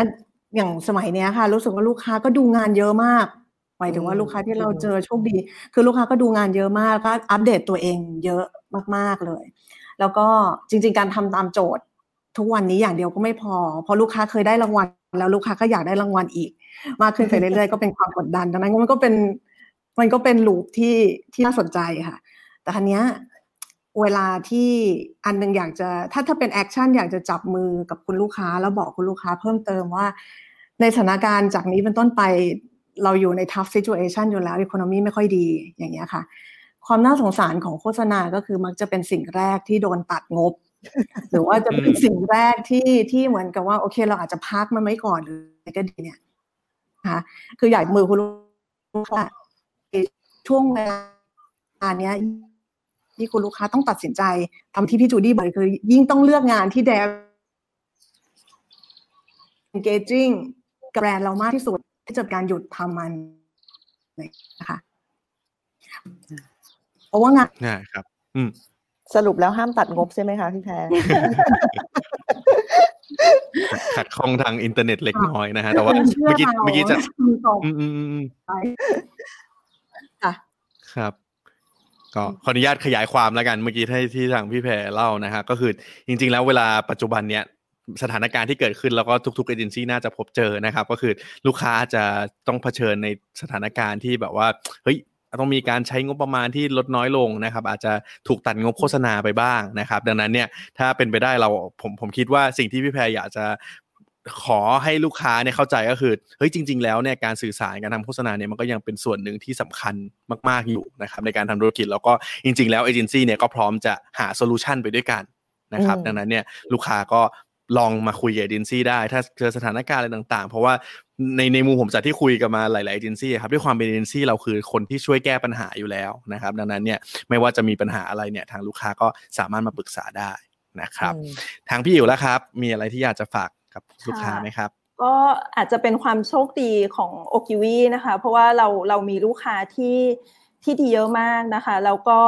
อย่างสมัยเนี้ยค่ะ รู้สึกว่าลูกค้าก็ดูงานเยอะมาก หมายถึงว่าลูกค้าที่เราเจอโชคดี คือลูกค้าก็ดูงานเยอะมากก็อัปเดตตัวเองเยอะมากๆเลย แล้วก็จริง ๆ การทำตามโจทย์ ทุกวันนี้อย่างเดียวก็ไม่พอเพราะลูกค้าเคยได้รางวัล แล้วลูกค้าก็อยากได้รางวัลอีก มากขึ้นไปเรื่อยๆก็เป็นความกดดันดังนั้นมันก็เป็นมันก็เป็น loop ที่ที่น่าสนใจค่ะ แต่ทีเนี้ยเวลาที่อันหนึ่งอยากจะถ้าถ้าเป็น action อยากจะจับมือกับคุณลูกค้า แล้วบอกคุณลูกค้าเพิ่มเติมว่า ในสถานการณ์จากนี้เป็นต้นไป เราอยู่ใน tough situation อยู่แล้ว economy ไม่ค่อยดีอย่างเงี้ยค่ะ ความน่าสงสารของโฆษณาก็คือมักจะเป็นสิ่งแรกที่โดนตัดงบ หรือว่าจะเป็นสิ่งแรกที่ที่เหมือนกับว่า โอเค เราอาจจะพักมันไว้ก่อนหรืออะไรก็ดีเนี่ยนะคะคืออยากมือคุณลูกค้าช่วงเวลาเนี้ยที่คุณลูกค้าต้องตัดสินใจทำที่พี่จูดี้บอกคือ ยิ่งต้องเลือกงานที่แด engaging กับแบรนด์เรามากที่สุด จะการหยุดทำมันเลยนะคะเพราะว่างานง่ายครับ อืมสรุปแล้วห้ามตัดงบใช่ไหมคะพี่แพรขัดข้องทางอินเทอร์เน็ตเล็กน้อยนะฮะแต่ว่าเชื่อเมื่อกี้เราเมื่อกี้จะตรงอืมอืมอืมอืมไปค่ะครับก็ขออนุญาตขยายความแล้วกันเมื่อกี้ที่ที่ทางพี่แพรเล่านะฮะก็คือจริง ๆ แล้วเวลาปัจจุบันเนี้ย สถานการณ์ที่เกิดขึ้นแล้วก็ทุกๆเอเจนซี่น่าจะพบเจอนะครับ ก็คือลูกค้าจะต้องเผชิญในสถานการณ์ที่แบบว่าเฮ้ยต้องมีการใช้งบประมาณที่ลดน้อยลงนะครับ อาจจะถูกตัดงบโฆษณาไปบ้างนะครับ ดังนั้นเนี่ยถ้าเป็นไปได้เราผมผมคิดว่าสิ่งที่พี่แพรอยากจะขอให้ลูกค้าเนี่ยเข้าใจก็คือเฮ้ยจริง ๆ แล้วเนี่ยการสื่อสารการทำโฆษณาเนี่ยมันก็ยังเป็นส่วนหนึ่งที่สำคัญมากๆอยู่นะครับในการทำธุรกิจแล้วก็จริง ๆ แล้วเอเจนซี่เนี่ยก็พร้อมจะหา solution ไปด้วยกันนะครับอืมดังนั้นเนี่ยลูกค้าก็ ลองมาคุยกับเอเจนซี่ได้ ถ้าเจอสถานการณ์อะไรต่าง ๆ เพราะว่าในในมุมผมจากที่คุยกันมาหลายๆเอเจนซี่ครับด้วยความเป็นเอเจนซี่เราคือคนที่ช่วยแก้ปัญหาอยู่แล้วนะครับ ดังนั้นเนี่ยไม่ว่าจะมีปัญหาอะไรเนี่ยทางลูกค้าก็สามารถมาปรึกษาได้นะครับอืมทางพี่อิ๋วแล้วครับ มีอะไรที่อยากจะฝากกับลูกค้าไหมครับก็อาจจะเป็นความโชคดีของโอกิลวี่นะคะ เพราะว่าเราเรามีลูกค้าที่ ที่ดีเยอะมากนะคะ แล้วก็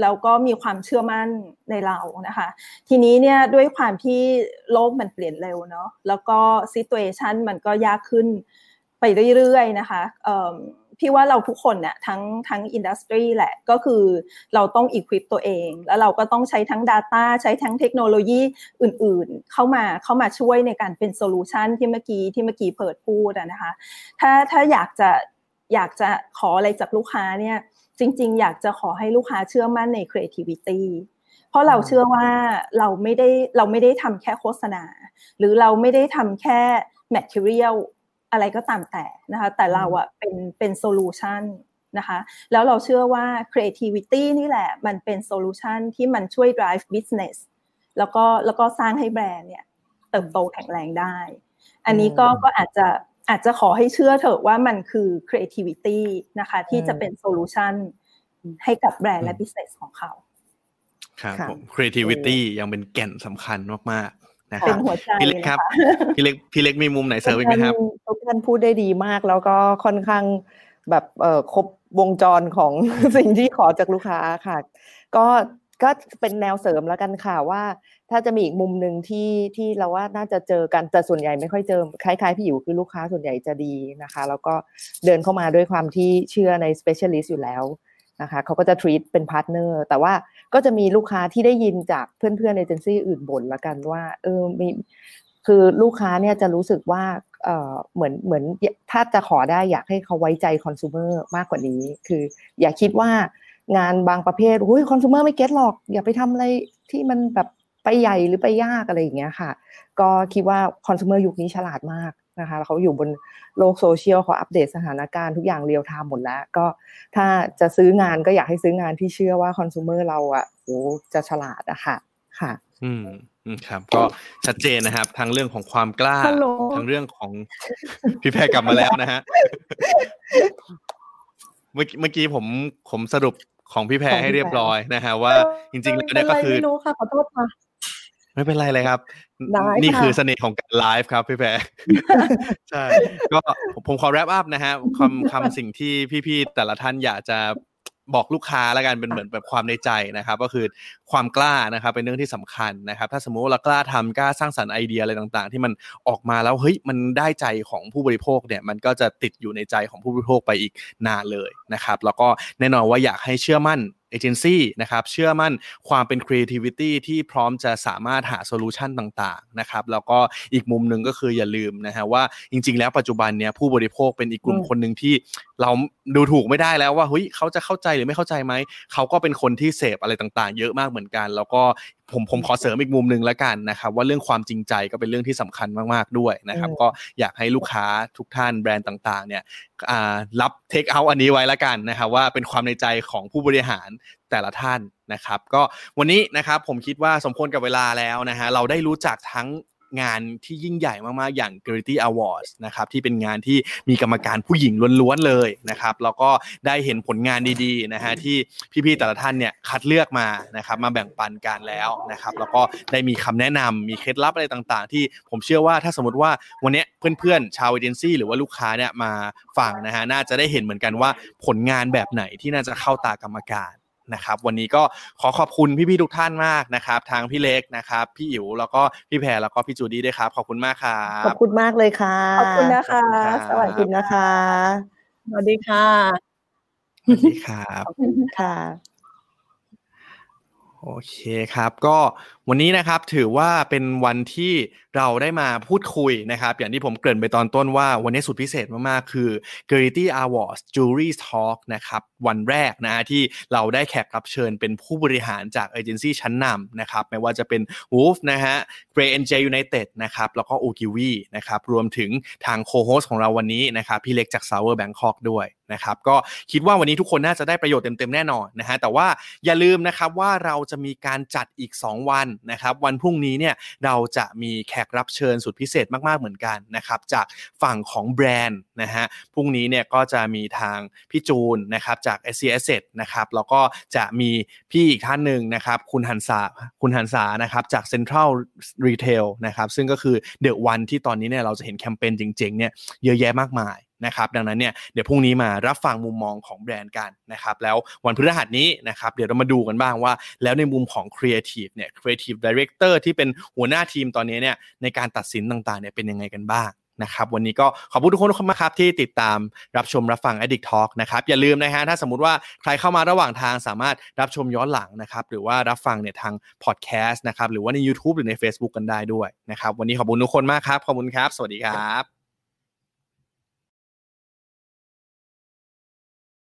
แล้วก็มีความเชื่อมั่นในเรานะคะ ทีนี้เนี่ยด้วยความที่โลกมันเปลี่ยนเร็วเนาะแล้วก็ situation มันก็ยากขึ้นไปเรื่อยๆนะคะพี่ว่าเราทุกคนเนี่ยทั้งทั้ง industry แหละก็คือเราต้อง equip ตัวเอง แล้วเราก็ต้องใช้ทั้ง data ใช้ทั้งเทคโนโลยีอื่นๆ เข้ามาเข้ามาช่วยในการเป็น solution ที่เมื่อกี้ที่เมื่อกี้เปิดพูดนะคะถ้าถ้าอยากจะอยากจะขออะไรจากลูกค้าเนี่ย จริง ๆ อยากจะขอให้ลูกค้าเชื่อมั่นใน creativity เพราะเราเชื่อว่าเราไม่ได้เราไม่ได้ทำแค่โฆษณา หรือเราไม่ได้ทำแค่ material อะไรก็ตามแต่นะคะแต่เราอะเป็นเป็น solution นะคะแล้วเราเชื่อว่า creativity นี่แหละมันเป็น solution ที่มันช่วย drive business แล้วก็แล้วก็สร้างให้แบรนด์เนี่ยเติบโตแข็งแรงได้ อันนี้ก็ก็อาจจะ อาจจะขอให้เชื่อเถอะว่ามันคือ creativity นะคะ ที่จะเป็นโซลูชันให้กับแบรนด์และ business ของเขา ครับค่ะผม creativity ยังเป็นแก่นสำคัญมากๆนะคเป็รับนหัวใจพี่เล็กครับเลยค่ะพี่เล็กพี่เล็กมีมุมไหนเสริมอีกไหมครับทุกท่านพูดได้ดีมากแล้วก็ค่อนข้างแบบเอ่อครบวงจรของสิ่งที่ขอจากลูกค้าค่ะ ก็ ก็เป็นแนวเสริมแล้วกันค่ะว่า ถ้าจะมีอีกมุมหนึ่งที่ที่เราว่าน่าจะเจอกันแต่ส่วนใหญ่ไม่ค่อยเจอคล้ายๆพี่อยู่คือลูกค้าส่วนใหญ่จะดีนะคะ แล้วก็เดินเข้ามาด้วยความที่เชื่อใน specialist อยู่แล้วนะคะเขาก็จะ treat เป็น partner แต่ว่าก็จะมีลูกค้าที่ได้ยินจากเพื่อนๆเอเจนซี่อื่นบ่นละกันว่าเออมีคือลูกค้าเนี่ยจะรู้สึกว่าเออเหมือนเหมือนถ้าจะขอได้อยากให้เขาไว้ใจคอน sumer มากกว่านี้ คืออย่าคิดว่า งานบางประเภทอุ้ยคอน sumer ไม่เก็ตหรอก อย่าไปทำอะไรที่มันแบบไปใหญ่หรือไปยากอะไรอย่างเงี้ยค่ะ ก็คิดว่าคอน sumer ยุคนี้ฉลาดมากนะคะเขาอยู่บนโลกโซเชียลเขาอัปเดตสถานการณ์ทุกอย่าง real time หมดแล้ว ก็ถ้าจะซื้องานก็อยากให้ซื้องานที่เชื่อว่าคอน sumer เราอะโหจะฉลาดอะค่ะค่ะอืมอืมครับก็ชัดเจนนะครับทั้งเรื่องของความกล้าฮัลโหลทั้งเรื่องของพี่แพรกลับมาแล้วนะฮะเมื่อกี้เมื่อกี้ผมผมสรุป ของพี่แพรของพี่ให้เรียบร้อยนะฮะว่าจริงๆแล้วเป็เนี่ยนก็ไรคือไม่รู้ค่ะขอโทษค่ะไม่เป็นไรเลยครับได้นี่ค่ะคือเสน่ห์ของการไลฟ์ครับพี่แพรใช่ ก็ผมขอแรปอัพนะฮะคำคำสิ่งที่พี่ๆแต่ละท่านอยากจะ บอกลูกค้าแล้วกันเป็นเหมือนแบบความในใจนะครับ ก็คือความกล้านะครับเป็นเรื่องที่สำคัญนะครับ ถ้าสมมุติว่าเรากล้าทำกล้าสร้างสรรค์ไอเดียอะไรต่างๆ ที่มันออกมาแล้วเฮ้ยมันได้ใจของผู้บริโภคเนี่ยมันก็จะติดอยู่ในใจของผู้บริโภคไปอีกนานเลยนะครับ แล้วก็แน่นอนว่าอยากให้เชื่อมั่น เอเจนซี่นะครับเชื่อมั่นความเป็น creativity ที่พร้อมจะสามารถหาโซลูชันต่างๆนะครับแล้วก็อีกมุมหนึ่งก็คืออย่าลืมนะฮะว่าจริง ๆ แล้วปัจจุบันเนี่ยผู้บริโภคเป็นอีกกลุ่มอืมคนหนึ่งที่เราดูถูกไม่ได้แล้วว่าเฮ้ยเขาจะเข้าใจหรือไม่เข้าใจไหมเขาก็เป็นคนที่เสพอะไรต่างๆ เยอะมากเหมือนกัน แล้วก็ ผมผมขอเสริมอีกมุมหนึ่งแล้วกันนะครับว่าเรื่องความจริงใจก็เป็นเรื่องที่สำคัญมากๆด้วยนะครับอืมก็อยากให้ลูกค้าทุกท่านแบรนด์ต่างๆเนี่ยอ่ารับเทคเอาอันนี้ไว้แล้วกันนะครับว่าเป็นความในใจของผู้บริหารแต่ละท่านนะครับ ก็วันนี้นะครับผมคิดว่าสมควรกับเวลาแล้วนะฮะเราได้รู้จักทั้ง งานที่ยิ่งใหญ่มากๆ อย่าง g r a t y Awards นะครับที่เป็นงานที่มีกรรมการผู้หญิงล้วนๆเลยนะครับแล้วก็ได้เห็นผลงานดีๆนะฮะที่พี่ๆแต่ละท่านเนี่ยคัดเลือกมานะครับมาแบ่งปันกันแล้วนะครับแล้วก็ได้มีคำแนะนำมีเคล็ดลับอะไรต่างๆ ที่ผมเชื่อว่าถ้าสมมติว่าวันนี้เพื่อนๆชาวเอเจนซี่หรือว่าลูกค้าเนี่ยมาฟังนะฮะน่าจะได้เห็นเหมือนกันว่าผลงานแบบไหนที่น่าจะเข้าตากรรมการ นะครับ วันนี้ก็ขอขอบคุณพี่ๆทุกท่านมากนะครับทางพี่เล็กนะครับ พี่อิ๋วแล้วก็พี่แพรแล้วก็พี่จูดี้ด้วยครับขอบคุณมากครับขอบคุณมากเลยค่ะขอบคุณนะคะ สวัสขอบดีคุณนะคะสวัสดีค่ะสวัสดีครับค่ะโอเคครับ ก็ วันนี้นะครับถือว่าเป็นวันที่เราได้มาพูดคุยนะครับ อย่างที่ผมเกริ่นไปตอนต้นว่าวันนี้สุดพิเศษมาก ๆ คือ g r a t y Awards Jury Talk นะครับ วันแรกนะที่เราได้แขกรับเชิญเป็นผู้บริหารจากเอเจนซี่ชั้นนำนะครับ ไม่ว่าจะเป็น Wolf นะฮะ Gray NJ United นะครับ แล้วก็ o g i w i นะครับ รวมถึงทางโคโฮสของเราวันนี้นะครับ พี่เล็กจาก Sour Bangkok ด้วยนะครับก็คิดว่าวันนี้ทุกคนน่าจะได้ประโยชน์เต็ม ๆ แน่นอนนะฮะแต่ว่าอย่าลืมนะครับว่าเราจะมีการจัดอีก 2 วันนะครับวันพรุ่งนี้เนี่ยเราจะมีแขกรับเชิญสุดพิเศษมากๆเหมือนกันนะครับจากฝั่งของแบรนด์นะฮะพรุ่งนี้เนี่ยก็จะมีทางพี่จูนนะครับจาก s c s นะครับแล้วก็จะมีพี่อีกท่านหนึ่งนะครับคุณหันษาคุณหันษานะครับจาก Central Retail นะครับซึ่งก็คือเดอะวันที่ตอนนี้เนี่ยเราจะเห็นแคมเปญเจริงๆเนี่ยเยอะแยะมากมาย นะครับดังนั้นเนี่ยเดี๋ยวพรุ่งนี้มารับฟังมุมมองของแบรนด์กันนะครับแล้ววันพฤหัสนี้นะครับเดี๋ยวเรามาดูกันบ้างว่า แล้วในมุมของ Creative เนี่ย Creative Director ที่เป็นหัวหน้าทีมตอนนี้เนี่ยในการตัดสินต่างๆเนี่ยเป็นยังไงกันบ้างนะครับวันนี้ก็ขอบคุณทุกคนมากครับที่ติดตามรับชมรับฟัง Addict Talk นะครับอย่าลืมนะฮะถ้าสมมติว่าใครเข้ามาระหว่างทางสามารถรับชมย้อนหลังนะครับหรือว่ารับฟังเนี่ยทาง Podcast นะครับหรือว่าใน YouTube หรือใน Facebook กันได้ด้วยนะครับวันนี้ขอบคุณทุกคนมากครับขอบคุณครับ สวัสดีครับ